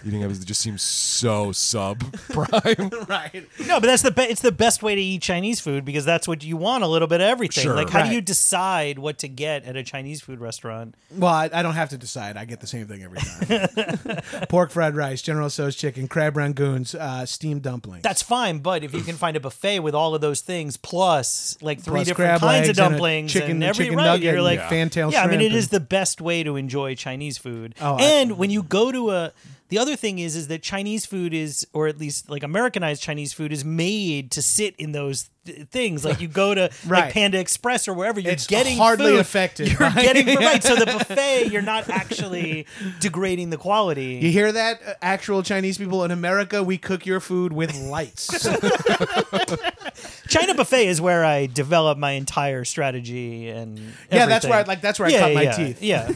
eating habits. It just seems so sub prime. [LAUGHS] Right. No, but that's the be- it's the best way to eat Chinese food because that's what you want a little bit of everything. Sure. Like how do Right. you decide what to get at a Chinese food restaurant? Well, I, I don't have to decide. I get the same thing every time. [LAUGHS] Pork fried rice, General Tso's chicken, crab rangoons, uh, steamed dumplings. That's fine, but if you can find a buffet with all of those things plus like three Plus different kinds of legs and dumplings chicken- and every chicken right, nugget you're like Yeah. fantail Yeah, I mean it is and- the best way to enjoy Chinese food. Oh, I- and when you go to a the other thing is is that Chinese food is or at least like Americanized Chinese food is made to sit in those th- things. Like you go to [LAUGHS] Right. like Panda Express or wherever you're It's getting hardly food, affected You're by- getting right. [LAUGHS] So the buffet, you're not actually degrading the quality. You hear that, uh, actual Chinese people in America? We cook your food with lights. [LAUGHS] China buffet is where I develop my entire strategy and Yeah, that's where I- like, that's where I Yeah, cut my yeah, teeth. Yeah,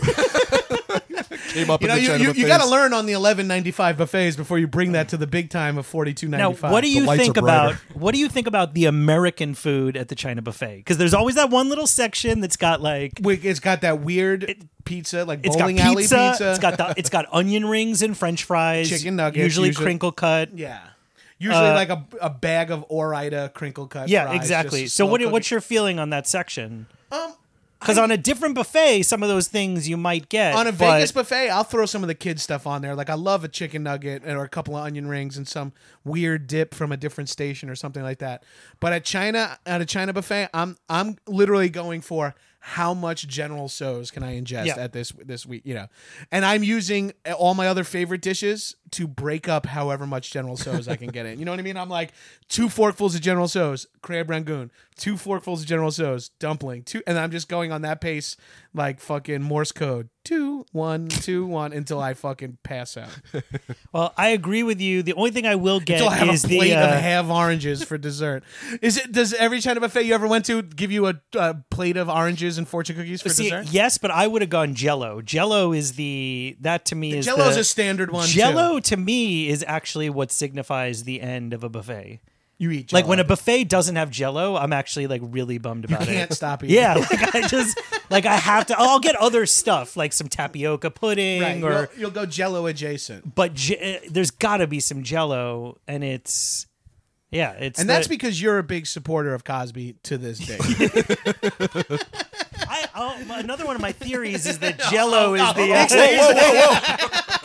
Came up you in know, the you, you, you got to learn on the eleven ninety five buffets before you bring that to the big time of 42.95. now what do you think about what do you think about the American food at the China buffet? Because there's always that one little section that's got like It's got that weird pizza, like it's got bowling alley pizza, pizza. it's got the, it's got [LAUGHS] onion rings and French fries, Chicken nuggets, usually, usually- crinkle cut. yeah, Usually Uh, like a, a bag of Ore-Ida crinkle cut. Yeah, fries, exactly. So what? cooking. What's your feeling on that section? Um, Because on a different buffet, some of those things you might get on a but- Vegas buffet, I'll throw some of the kids stuff on there. Like I love a chicken nugget or a couple of onion rings and some weird dip from a different station or something like that. But at China, at a China buffet, I'm I'm literally going for how much General Tso's can I ingest Yeah. at this this week, you know. And I'm using all my other favorite dishes to break up however much General Tso's I can get in. You know what I mean? I'm like two forkfuls of General Tso's, crab rangoon, two forkfuls of General Tso's, dumpling, two and I'm just going on that pace like fucking Morse code. Two, one, two, one until I fucking pass out. Well, I agree with you. The only thing I will get Until I have is a the plate uh, of half oranges for dessert. Is it does every China buffet you ever went to give you a, plate of oranges and fortune cookies for See, dessert? yes, but I would have gone Jello. Jello is the that to me is Jello's the, a standard one. Jello. To me is actually what signifies the end of a buffet. you eat Like when a buffet doesn't have Jello, I'm actually like really bummed about it. I can't stop eating. Yeah, like I just like I have to. I'll get other stuff like some tapioca pudding right. or. You'll, you'll go Jello adjacent, But j- uh, there's got to be some Jello, and it's yeah, it's and that's the- because you're a big supporter of Cosby to this day. [LAUGHS] I, oh, another one of my theories is that [LAUGHS] Jello is the. [LAUGHS]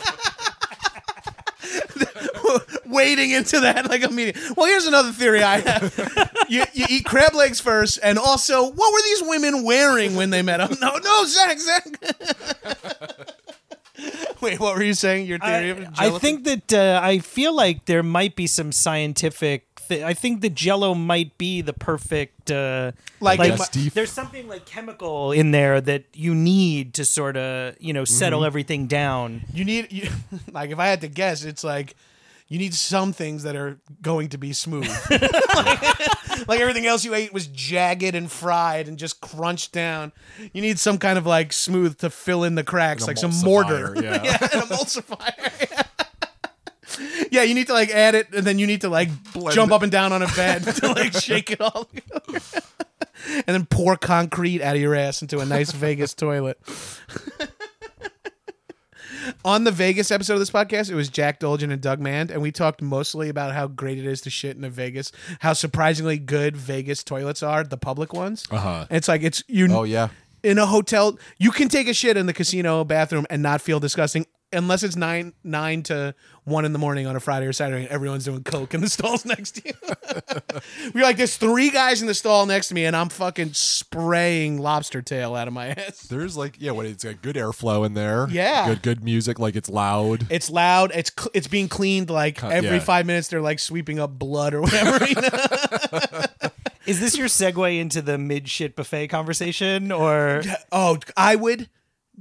wading into that like a meeting. Well, here's another theory I have. [LAUGHS] You, you eat crab legs first, and also, what were these women wearing when they met him? No, no, Zach, Zach. [LAUGHS] Wait, what were you saying? Your theory? of I, Jello? I think that uh, I feel like there might be some scientific. Th- I think that Jello might be the perfect. Uh, Like like in my- there's something like chemical in there that you need to sort of you know settle everything down. you need you, [LAUGHS] like if I had to guess, it's like you need some things that are going to be smooth. like, [LAUGHS] like everything else you ate was jagged and fried and just crunched down. You need some kind of like smooth to fill in the cracks, like some mortar. Yeah. [LAUGHS] yeah, an emulsifier. [LAUGHS] yeah, you need to like add it, and then you need to like jump it. up and down on a bed to like shake it all, and then pour concrete out of your ass into a nice Vegas toilet. On the Vegas episode of this podcast, it was Jack Dolgen and Doug Mand, and we talked mostly about how great it is to shit in a Vegas, how surprisingly good Vegas toilets are, the public ones. Uh-huh. It's like it's you. Oh yeah. in a hotel, you can take a shit in the casino bathroom and not feel disgusting unless it's nine nine to one in the morning on a Friday or Saturday and everyone's doing coke in the [LAUGHS] stalls next to you. [LAUGHS] We're like, there's three guys in the stall next to me and I'm fucking spraying lobster tail out of my ass. There's like yeah, when it's got good airflow in there. Yeah. Good good music, like it's loud. It's loud. It's cl- it's being cleaned like every yeah. five minutes. They're like sweeping up blood or whatever. You know? [LAUGHS] Is this your segue into the mid shit buffet conversation or? oh, I would.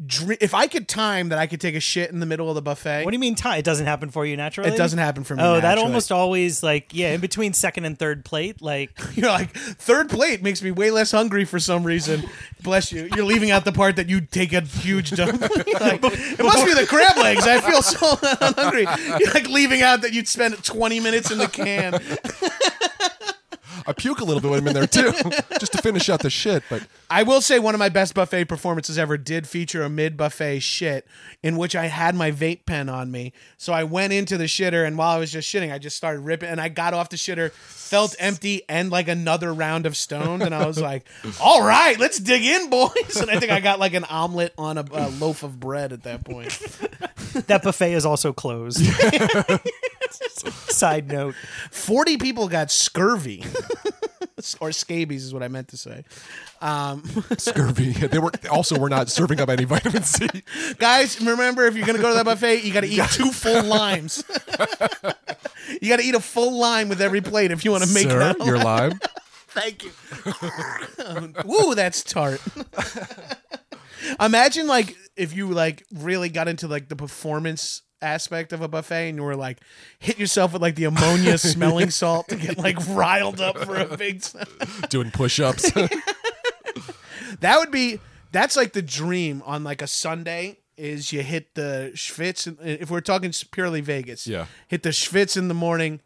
Dr- if I could time that I could take a shit in the middle of the buffet. What do you mean time? It doesn't happen for you naturally. It doesn't happen for me. Oh, that naturally. almost always like yeah, in between second and third plate, like [LAUGHS] You're like third plate makes me way less hungry for some reason. Bless you. You're leaving out the part that you take a huge dump. [LAUGHS] Like, it must be the crab legs. I feel so [LAUGHS] hungry. You're like leaving out that you'd spend 20 minutes in the can. I puke a little bit when I'm in there too, [LAUGHS] just to finish out the shit. But I will say one of my best buffet performances ever did feature a mid buffet shit in which I had my vape pen on me. So I went into the shitter and while I was just shitting, I just started ripping and I got off the shitter, felt empty and like another round of stoned. And I was like, [LAUGHS] all right, let's dig in, boys. And I think I got like an omelet on a, a loaf of bread at that point. [LAUGHS] that buffet is also closed. Side note. 40 people got scurvy. or scabies is what I meant to say. Um, scurvy. They were also we're not serving up any vitamin C. Guys, remember if you're gonna go to that buffet, you got to eat two full limes. you got to eat a full lime with every plate if you want to make Sir, it. out. your lime. [LAUGHS] Thank you. Woo, that's tart. Imagine like if you like really got into like the performance aspect of a buffet and you were like hit yourself with like the ammonia [LAUGHS] smelling salt to get like riled up for a big [LAUGHS] Doing push-ups. [LAUGHS] That would be that's like the dream on like a Sunday is you hit the Schwitz if we're talking purely Vegas. Yeah. Hit the Schwitz in the morning.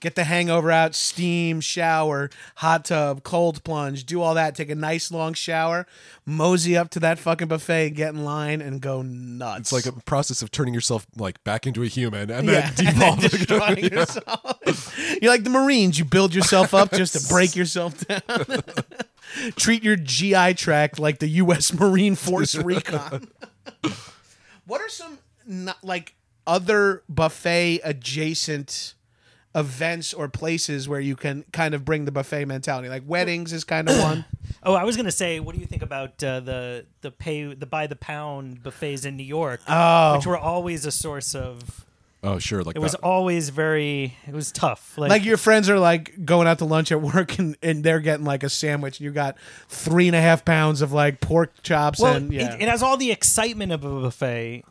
Get the hangover out, steam, shower, hot tub, cold plunge, do all that, take a nice long shower, mosey up to that fucking buffet, get in line, and go nuts. It's like a process of turning yourself like back into a human and yeah, then [LAUGHS] and then devolving. destroying yourself. You're like the Marines. You build yourself up just to break yourself down. [LAUGHS] Treat your GI tract like the U.S. Marine Force [LAUGHS] Recon. what are some not, like other buffet adjacent events or places where you can kind of bring the buffet mentality? Like weddings is kind of one. [COUGHS] Oh, I was gonna say, what do you think about uh, the the pay the by the pound buffets in New York, Oh. which were always a source of. oh, sure. Like It was always very. It was tough. Like, Like your friends are like going out to lunch at work and, and they're getting like a sandwich and you got three and a half pounds of like pork chops well, and yeah. it, it has all the excitement of a buffet,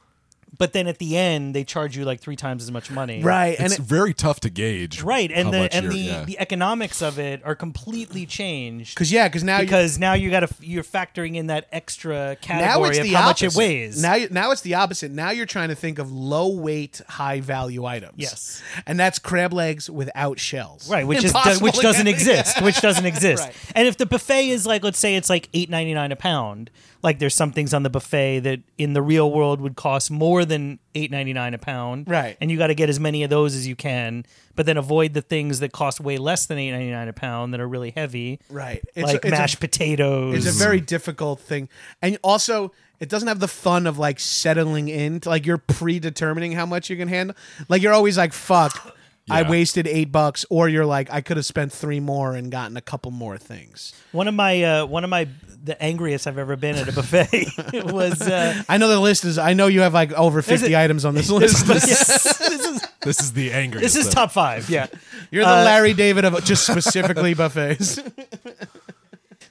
but then at the end they charge you like three times as much money. right. And it's it, very tough to gauge. Right, and the and the, yeah. the economics of it are completely changed Cause yeah, cause now you, because now you got to you're factoring in that extra now category it's of the how opposite. much it weighs. Now, you- now it's the opposite. Now you're trying to think of low weight, high value items. Yes. and that's crab legs without shells. Right, which is Impossible which doesn't exist, which doesn't [LAUGHS] exist. Right. And if the buffet is like, let's say it's like eight ninety nine a pound, like there's some things on the buffet that in the real world would cost more than eight ninety nine a pound, Right. And you got to get as many of those as you can, but then avoid the things that cost way less than eight ninety nine a pound that are really heavy, Right. It's like a, it's mashed a, potatoes. It's a very difficult thing, and also it doesn't have the fun of like settling in. To, like you're predetermining how much you can handle. Like you're always like, "Fuck." I wasted eight bucks, or you're like, I could have spent three more and gotten a couple more things. one of my uh, one of my the angriest I've ever been at a buffet [LAUGHS] was. Uh, I know the list is. I know you have like over fifty it- items on this [LAUGHS] list. but [LAUGHS] this is this is the angry. this is top five. Yeah. You're the Larry David of just specifically buffets.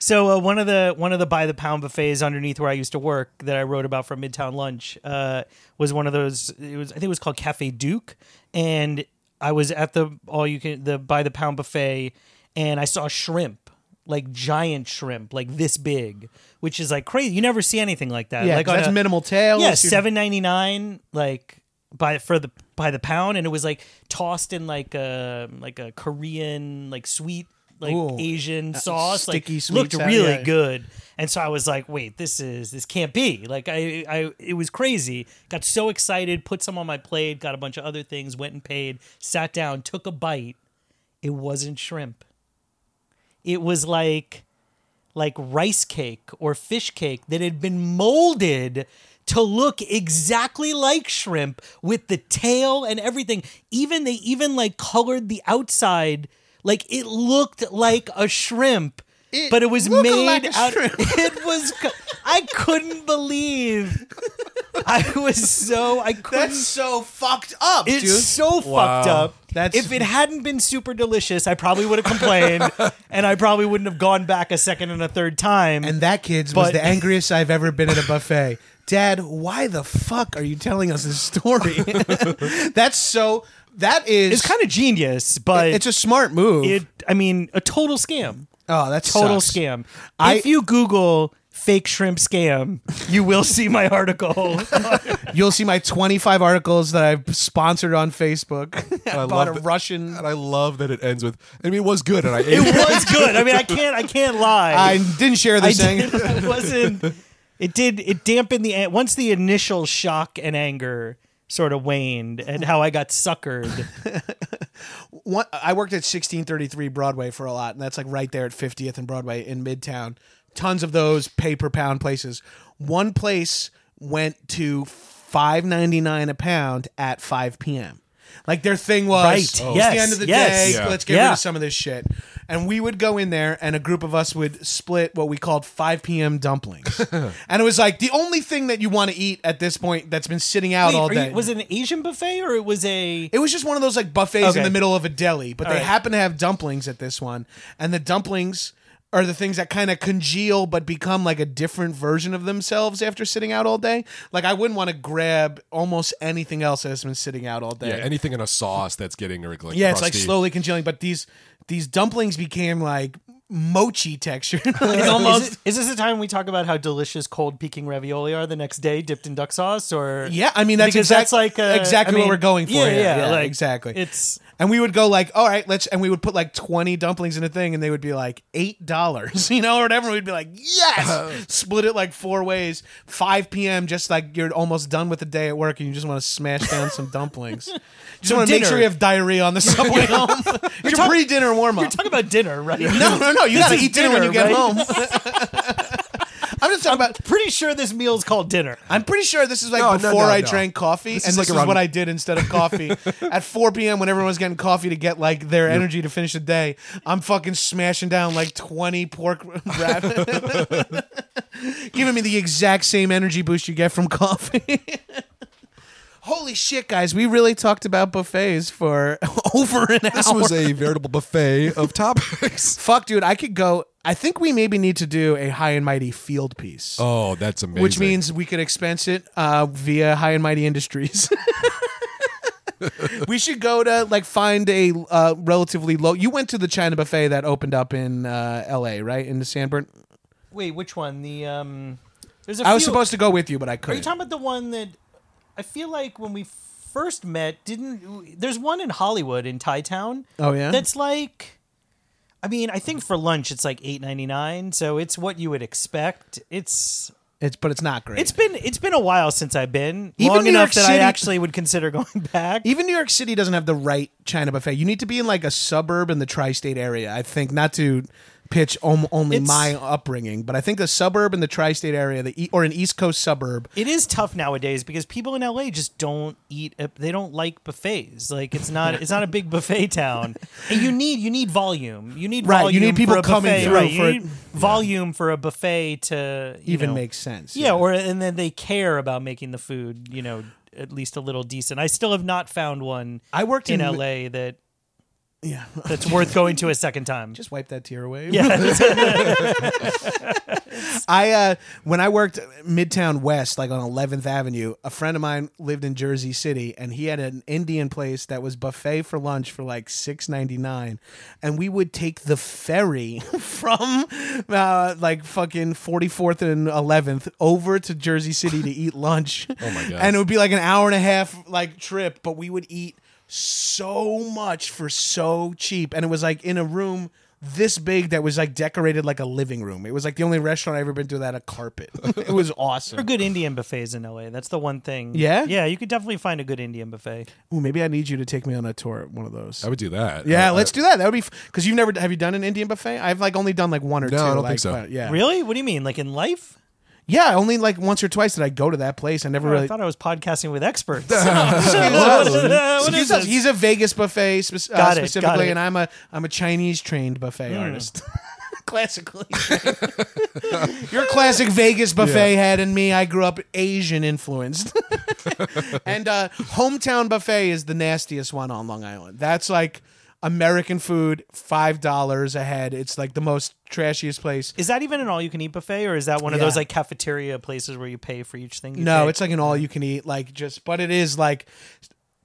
So uh, one of the one of the by the pound buffets underneath where I used to work that I wrote about from Midtown Lunch uh, was one of those. It was I think it was called Cafe Duke, and I was at the all you can the by the pound buffet, and I saw shrimp like giant shrimp like this big, which is like crazy. You never see anything like that. Yeah, like that's a- minimal tail. Yeah, seven ninety nine like by for the by the pound, and it was like tossed in like a like a Korean like sweet like Ooh. Asian Uh, sauce. Like sweet looked really yeah. good, and so I was like, wait, this is this can't be. Like I I it was crazy. Got so excited, put some on my plate, got a bunch of other things, went and paid, sat down, took a bite. It wasn't shrimp. It was like like rice cake or fish cake that had been molded to look exactly like shrimp with the tail and everything. Even they even like colored the outside like it looked like a shrimp. It but it was made like a out. shrimp. [LAUGHS] It was. I couldn't believe. I was so. I couldn't. That's so fucked up, It's dude. so fucked up. That's- if it hadn't been super delicious, I probably would have complained, [LAUGHS] and I probably wouldn't have gone back a second and a third time. and that kids was the angriest I've ever been at a buffet. Dad, why the fuck are you telling us this story? [LAUGHS] That's so. That is. it's kind of genius, but It's a smart move. it. I mean, a total scam. oh, that's Total scam. I- if you Google fake shrimp scam, you will see my [LAUGHS] article. [LAUGHS] You'll see my 25 articles that I've sponsored on Facebook [LAUGHS] I about love a that- Russian. and I love that it ends with. I mean, it was good, and I ate it was good. I mean, I can't. I can't lie. I didn't share this thing. did, it wasn't. It did. It dampened the once the initial shock and anger sort of waned, and how I got suckered. [LAUGHS] One, I worked at 1633 Broadway for a lot, and that's like right there at 50th and Broadway in Midtown. Tons of those pay per pound places. One place went to 5.99 a pound at 5 p.m. Like their thing was, Right. it's Yes. the end of the Yes. day. Yeah. Let's get rid of some of this shit. And we would go in there, and a group of us would split what we called 5 p.m. dumplings. [LAUGHS] and it was like the only thing that you want to eat at this point that's been sitting out Wait, all day. you- was it an Asian buffet or it was a? It was just one of those like buffets Okay. in the middle of a deli, but All they right. happen to have dumplings at this one, and the dumplings are the things that kind of congeal but become like a different version of themselves after sitting out all day. Like I wouldn't want to grab almost anything else that's been sitting out all day. Yeah, anything in a sauce that's getting like, Yeah, it's like slowly congealing. But these these dumplings became like mochi texture. It's [LAUGHS] Is, it- is this a time we talk about how delicious cold peking ravioli are the next day, dipped in duck sauce? Or Yeah, I mean that's Because exact- that's like, uh, exactly I mean, what we're going for. yeah, here. yeah, like, exactly. it's- and we would go like, all right, let's, and we would put like twenty dumplings in a thing, and they would be like eight dollars, [LAUGHS] you know, or whatever. We'd be like, yes, [LAUGHS] split it like four ways. Five p.m. Just like you're almost done with the day at work, and you just want to smash down some dumplings. You just So want to make sure you have diarrhea on the subway home. It's your pre-dinner warm up. You're talking about dinner, right? No, no, no. You This gotta eat dinner, when you get right? home. [LAUGHS] I'm just talking about. Pretty sure this meal's called dinner. I'm pretty sure this is like No, no, before no, I no. drank coffee, and is this like is around- what I did instead of coffee. [LAUGHS] At 4 p.m., when everyone was getting coffee to get like their energy to finish the day, I'm fucking smashing down like 20 pork [LAUGHS] wrap, giving me the exact same energy boost you get from coffee. Holy shit, guys! We really talked about buffets for [LAUGHS] over an hour. This was a veritable buffet of [LAUGHS] topics. Fuck, dude! I could go. I think we maybe need to do a high and mighty field piece. Oh, that's amazing. which means we could expense it uh, via High and Mighty Industries. [LAUGHS] we should go to like find a uh, relatively low. You went to the China buffet that opened up in uh, L.A. right in the Sanborn. Wait, which one? The um. There's a I was few- supposed to go with you, but I couldn't. Are you talking about the one that I feel like when we first met didn't? There's one in Hollywood in Thai Town. Oh, yeah? That's like. I mean, I think for lunch it's like eight ninety nine, so it's what you would expect. It's it's but it's not great. it's been it's been a while since I've been Even long New enough York that I actually would consider [LAUGHS] going back. even New York City doesn't have the right China buffet. You need to be in like a suburb in the tri-state area. I think not to pitch om- only It's- my upbringing, but I think the suburb in the tri-state area, the e- or an East Coast suburb, It is tough nowadays because people in LA just don't eat. They don't like buffets. Like it's not. It's not a big buffet town. [LAUGHS] And you need you need volume. You need Right, you volume need people for a coming buffet, through Right, you for- need volume for a buffet to you even know- makes sense. Yeah, or and then they care about making the food. You know, at least a little decent. I still have not found one. I worked in in- LA that yeah. that's worth going to a second time. Just wipe that tear away. yeah, [LAUGHS] I uh when I worked Midtown West, like on 11th Avenue, a friend of mine lived in Jersey City, and he had an Indian place that was buffet for lunch for like 6.99, and we would take the ferry [LAUGHS] from uh, like fucking 44th and 11th over to Jersey City to eat lunch. Oh my God. And it would be like an hour and a half like trip, but we would eat so much for so cheap, and it was like in a room this big that was like decorated like a living room. It was like the only restaurant I've ever been to that had a carpet. [LAUGHS] it was there are awesome. good Indian buffets in LA. That's the one thing. Yeah? yeah, you could definitely find a good Indian buffet. Ooh, maybe I need you to take me on a tour at one of those. I would do that. yeah, Uh, let's do that. That would be because you've never have you done an Indian buffet? I've like only done like one or No, two. I don't like, think so. but, yeah, Really? What do you mean? Like in life? Yeah, only like once or twice did I go to that place. I never Oh, really. I thought I was podcasting with experts. [LAUGHS] [LAUGHS] Excuse us. He's a Vegas buffet spe- uh, Got it, got specifically, it. Hmm. and I'm a I'm a Chinese trained buffet artist. [LAUGHS] Classically, you're a classic Vegas buffet head, and me, I grew up Asian influenced. and uh, hometown buffet is the nastiest one on Long Island. That's like American food, five dollars a head. It's like the most trashiest place. Is that even an all-you-can-eat buffet, or is that one of Yeah. those like cafeteria places where you pay for each thing? You No, take? it's like an all you can eat, like just, but it is like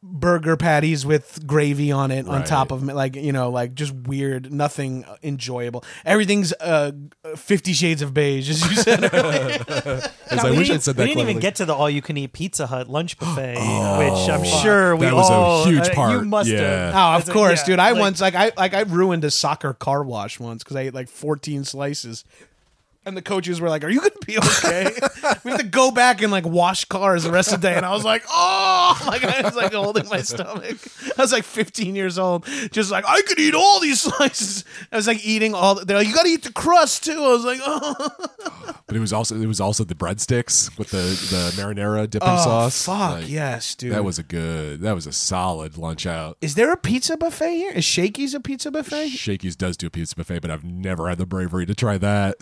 burger patties with gravy on it on top of it, like you know, like just weird, nothing enjoyable. Everything's uh, Fifty Shades of Beige, as you said. [LAUGHS] earlier. As God, I we wish I said that we didn't even get to the all-you-can-eat Pizza Hut lunch [GASPS] buffet, which I'm sure we That was a all huge uh, You part. must Yeah. have. oh, of As a- course, yeah, dude. I like- once like I like I ruined a soccer car wash once because I ate like fourteen slices. And the coaches were like, "Are you gonna be okay? [LAUGHS] we have to go back and like wash cars the rest of the day." And I was like, "Oh!" [LAUGHS] Like I was like holding my stomach. I was like 15 years old, just like I could eat all these [LAUGHS] slices. I was like eating all. The, They're like, "You got to eat the crust too." I was like, "Oh, [SIGHS] But it was also it was also the breadsticks with the the marinara dipping oh sauce. fuck Like, yes, dude." That was a good. That was a solid lunch out. Is there a pizza buffet here? Is Shakey's a pizza buffet? Shakey's does do a pizza buffet, but I've never had the bravery to try that.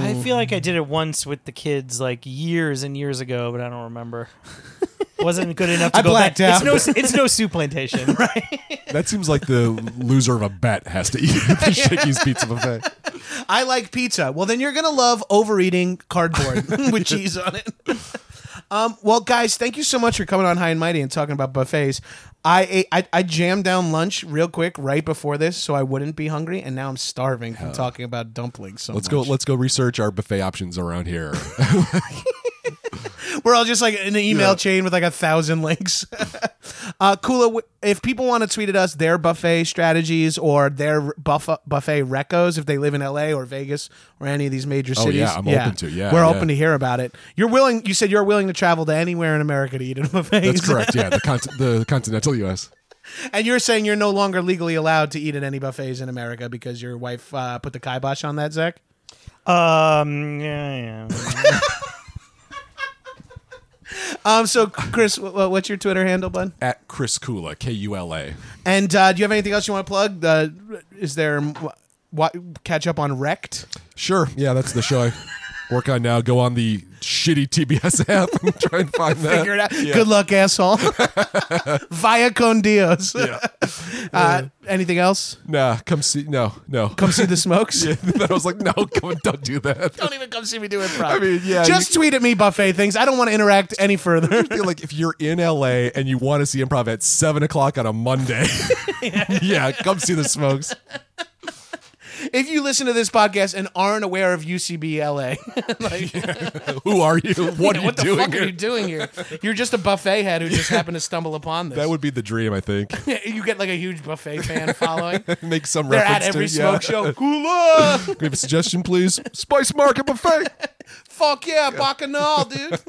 I feel like I did it once with the kids, like years and years ago, but I don't remember. [LAUGHS] Wasn't good enough to I go blacked back. out. It's no, it's no Souplantation, [LAUGHS] right? That seems like the loser of a bet has to eat [LAUGHS] the Shakey's pizza buffet. I like pizza. Well, then you're gonna love overeating cardboard with cheese on it. Um, well, guys, thank you so much for coming on High and Mighty and talking about buffets. I ate, I, I jammed down lunch real quick right before this so I wouldn't be hungry, and now I'm starving from talking about dumplings. So Let's go. much. Let's go research our buffet options around here. [LAUGHS] We're all just like in an email chain with like a thousand links. [LAUGHS] uh, Kula, if people want to tweet at us their buffet strategies or their buff- buffet recos, if they live in LA or Vegas or any of these major Oh, cities, yeah, I'm open to, yeah, we're yeah. open to hear about it. You're willing. You said you're willing to travel to anywhere in America to eat at a buffet. That's correct. [LAUGHS] Yeah, the cont- the continental U.S. And you're saying you're no longer legally allowed to eat at any buffets in America because your wife uh, put the kibosh on that, Zach? Um, yeah, yeah. [LAUGHS] [LAUGHS] Um, so, Chris, wh- wh- what's your Twitter handle, bud? At Chris Kula, K U L A. And uh, do you have anything else you want to plug? Uh, is there what catch up on Wrecked? Sure. Yeah, that's the show I work on now. Go on the shitty TBS [LAUGHS] app and try and find that. Figure it out. Yeah. Good luck, asshole. [LAUGHS] Via con Dios. Yeah. [LAUGHS] Uh, anything else? Nah, come see. No, no. Come see the smokes. Yeah, then I was like, no, come, don't do that. Don't even come see me do improv. I mean, yeah, Just tweet at me buffet things. I don't want to interact any further. I feel like if you're in LA and you want to see improv at seven o'clock on a Monday, yeah, come see the smokes. If you listen to this podcast and aren't aware of UCB LA, [LAUGHS] like, [LAUGHS] Who are you? [LAUGHS] What are you what the doing? fuck here? are you doing here? You're just a buffet head who just happened to stumble upon this. That would be the dream, I think. you get like a huge buffet fan following. Make some They're reference at every to yeah. smoke show. Kula! Can we have a suggestion, please? Spice Market Buffet. Fuck yeah, Bacchanal, dude.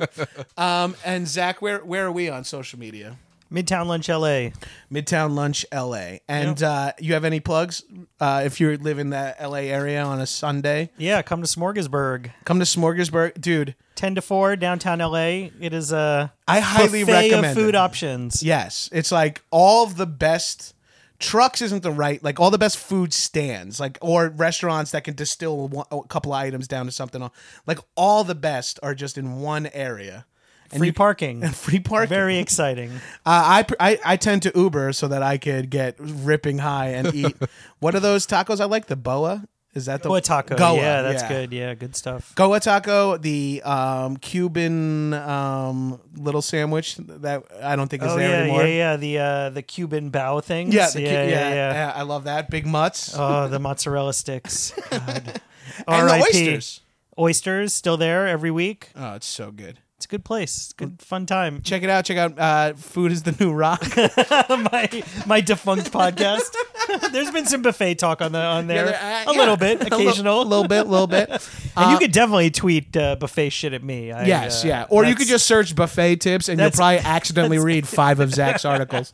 um, and Zach, where where are we on social media? Midtown Lunch LA. Midtown Lunch LA. And uh, you have any plugs? Uh, if you live in the LA area on a Sunday, Yeah, come to Smorgasburg. come to Smorgasburg. Dude, 10 to 4, downtown LA. It is a I highly buffet recommend of food it. options. Yes, it's like all of the best trucks isn't the right like all the best food stands like or restaurants that can distill one, a couple of items down to something like all the best are just in one area and Free parking. [LAUGHS] and free parking Very exciting. [LAUGHS] Uh, I, I I tend to Uber so that I could get ripping high and [LAUGHS] eat. what are those tacos? I like the boa. Is that the Goa taco. Goa, yeah, that's yeah. good. Yeah, good stuff. Goa taco, the um, Cuban um, little sandwich that I don't think is Oh there yeah, anymore. yeah, yeah. The uh, the Cuban bao things. Yeah, the Cu- yeah, yeah, yeah. I love that. Big Mozz Oh, the mozzarella sticks. God. and the RIP. oysters. Oysters still there every week. Oh, it's so good. It's a good place. It's a good fun time. Check it out. Check out uh, Food is the New Rock. [LAUGHS] my my defunct podcast. [LAUGHS] There's been some buffet talk on the on there. there- uh, a yeah. little bit, [LAUGHS] occasional, A little- little bit, little bit. and you could definitely tweet uh, buffet shit at me. I, Yes, uh, yeah. Or you could just search buffet tips and you'll probably accidentally read five of Zach's articles.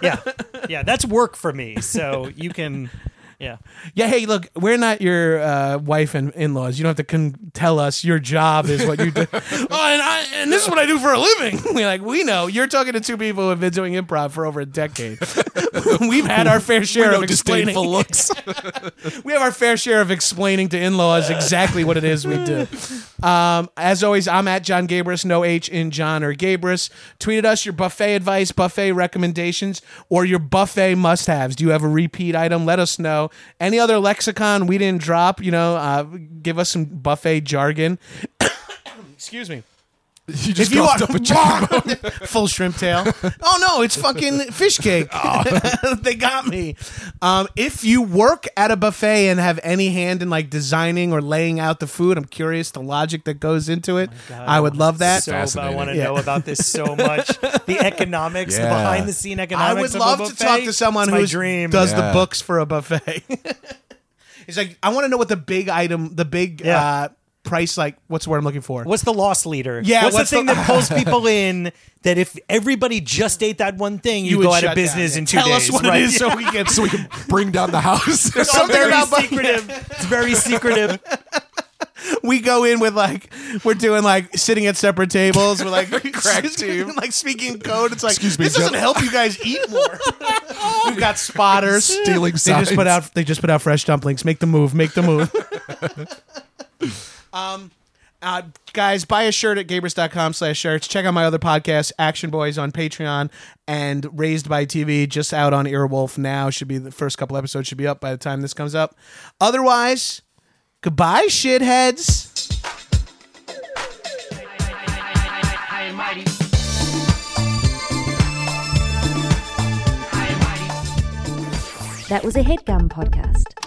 yeah, yeah. That's work for me. So you can, yeah. Yeah, hey, look, we're not your uh, wife and in-laws. You don't have to con- tell us your job is what you do. [LAUGHS] oh, and, I, and this is what I do for a living. [LAUGHS] We're like, we know. You're talking to two people who have been doing improv for over a decade. [LAUGHS] We've had our fair share of explaining. disdainful looks. we have our fair share of explaining to in-laws exactly what it is we do. Um, as always, I'm at Jon Gabrus, no H in Jon or Gabrus. Tweeted us your buffet advice, buffet recommendations, or your buffet must-haves. Do you have a repeat item? Let us know. Any other lexicon we didn't drop, you know, uh, give us some buffet jargon. [COUGHS] Excuse me. You just If you coughed are up a chicken bone. [LAUGHS] full shrimp tail. Oh no, it's fucking fish cake. [LAUGHS] [LAUGHS] they got me. Um, if you work at a buffet and have any hand in like designing or laying out the food, I'm curious the logic that goes into it. I would love that. So I Fascinating. want to Yeah. know about this so much. The economics, the behind the scene economics. I would of a love to talk to someone who dream. does the books for a buffet. He's like, I want to know what the big item, the big Yeah. uh, price, like, what's the word I'm looking for? What's the loss leader? Yeah, what's, what's the thing the- that [LAUGHS] pulls people in? That if everybody just ate that one thing, you, would go out of business down. in two Tell days. us what right? it is so we [LAUGHS] can. so we can bring down the house. [LAUGHS] It's Something very about- secretive. It's very secretive. we go in with like we're doing like sitting at separate tables. We're like Crack team. like speaking code. It's like Excuse me, this doesn't help you guys eat more. We've got spotters. Stealing They just put out. They just put out fresh dumplings. Make the move. Make the move. Um, uh, guys, buy a shirt at gabrus.com slash shirts. Check out my other podcast, Action Boys, on Patreon and Raised by TV, just out on Earwolf now. Should be the first couple episodes should be up by the time this comes up. Otherwise, goodbye, shitheads. That was a headgum podcast.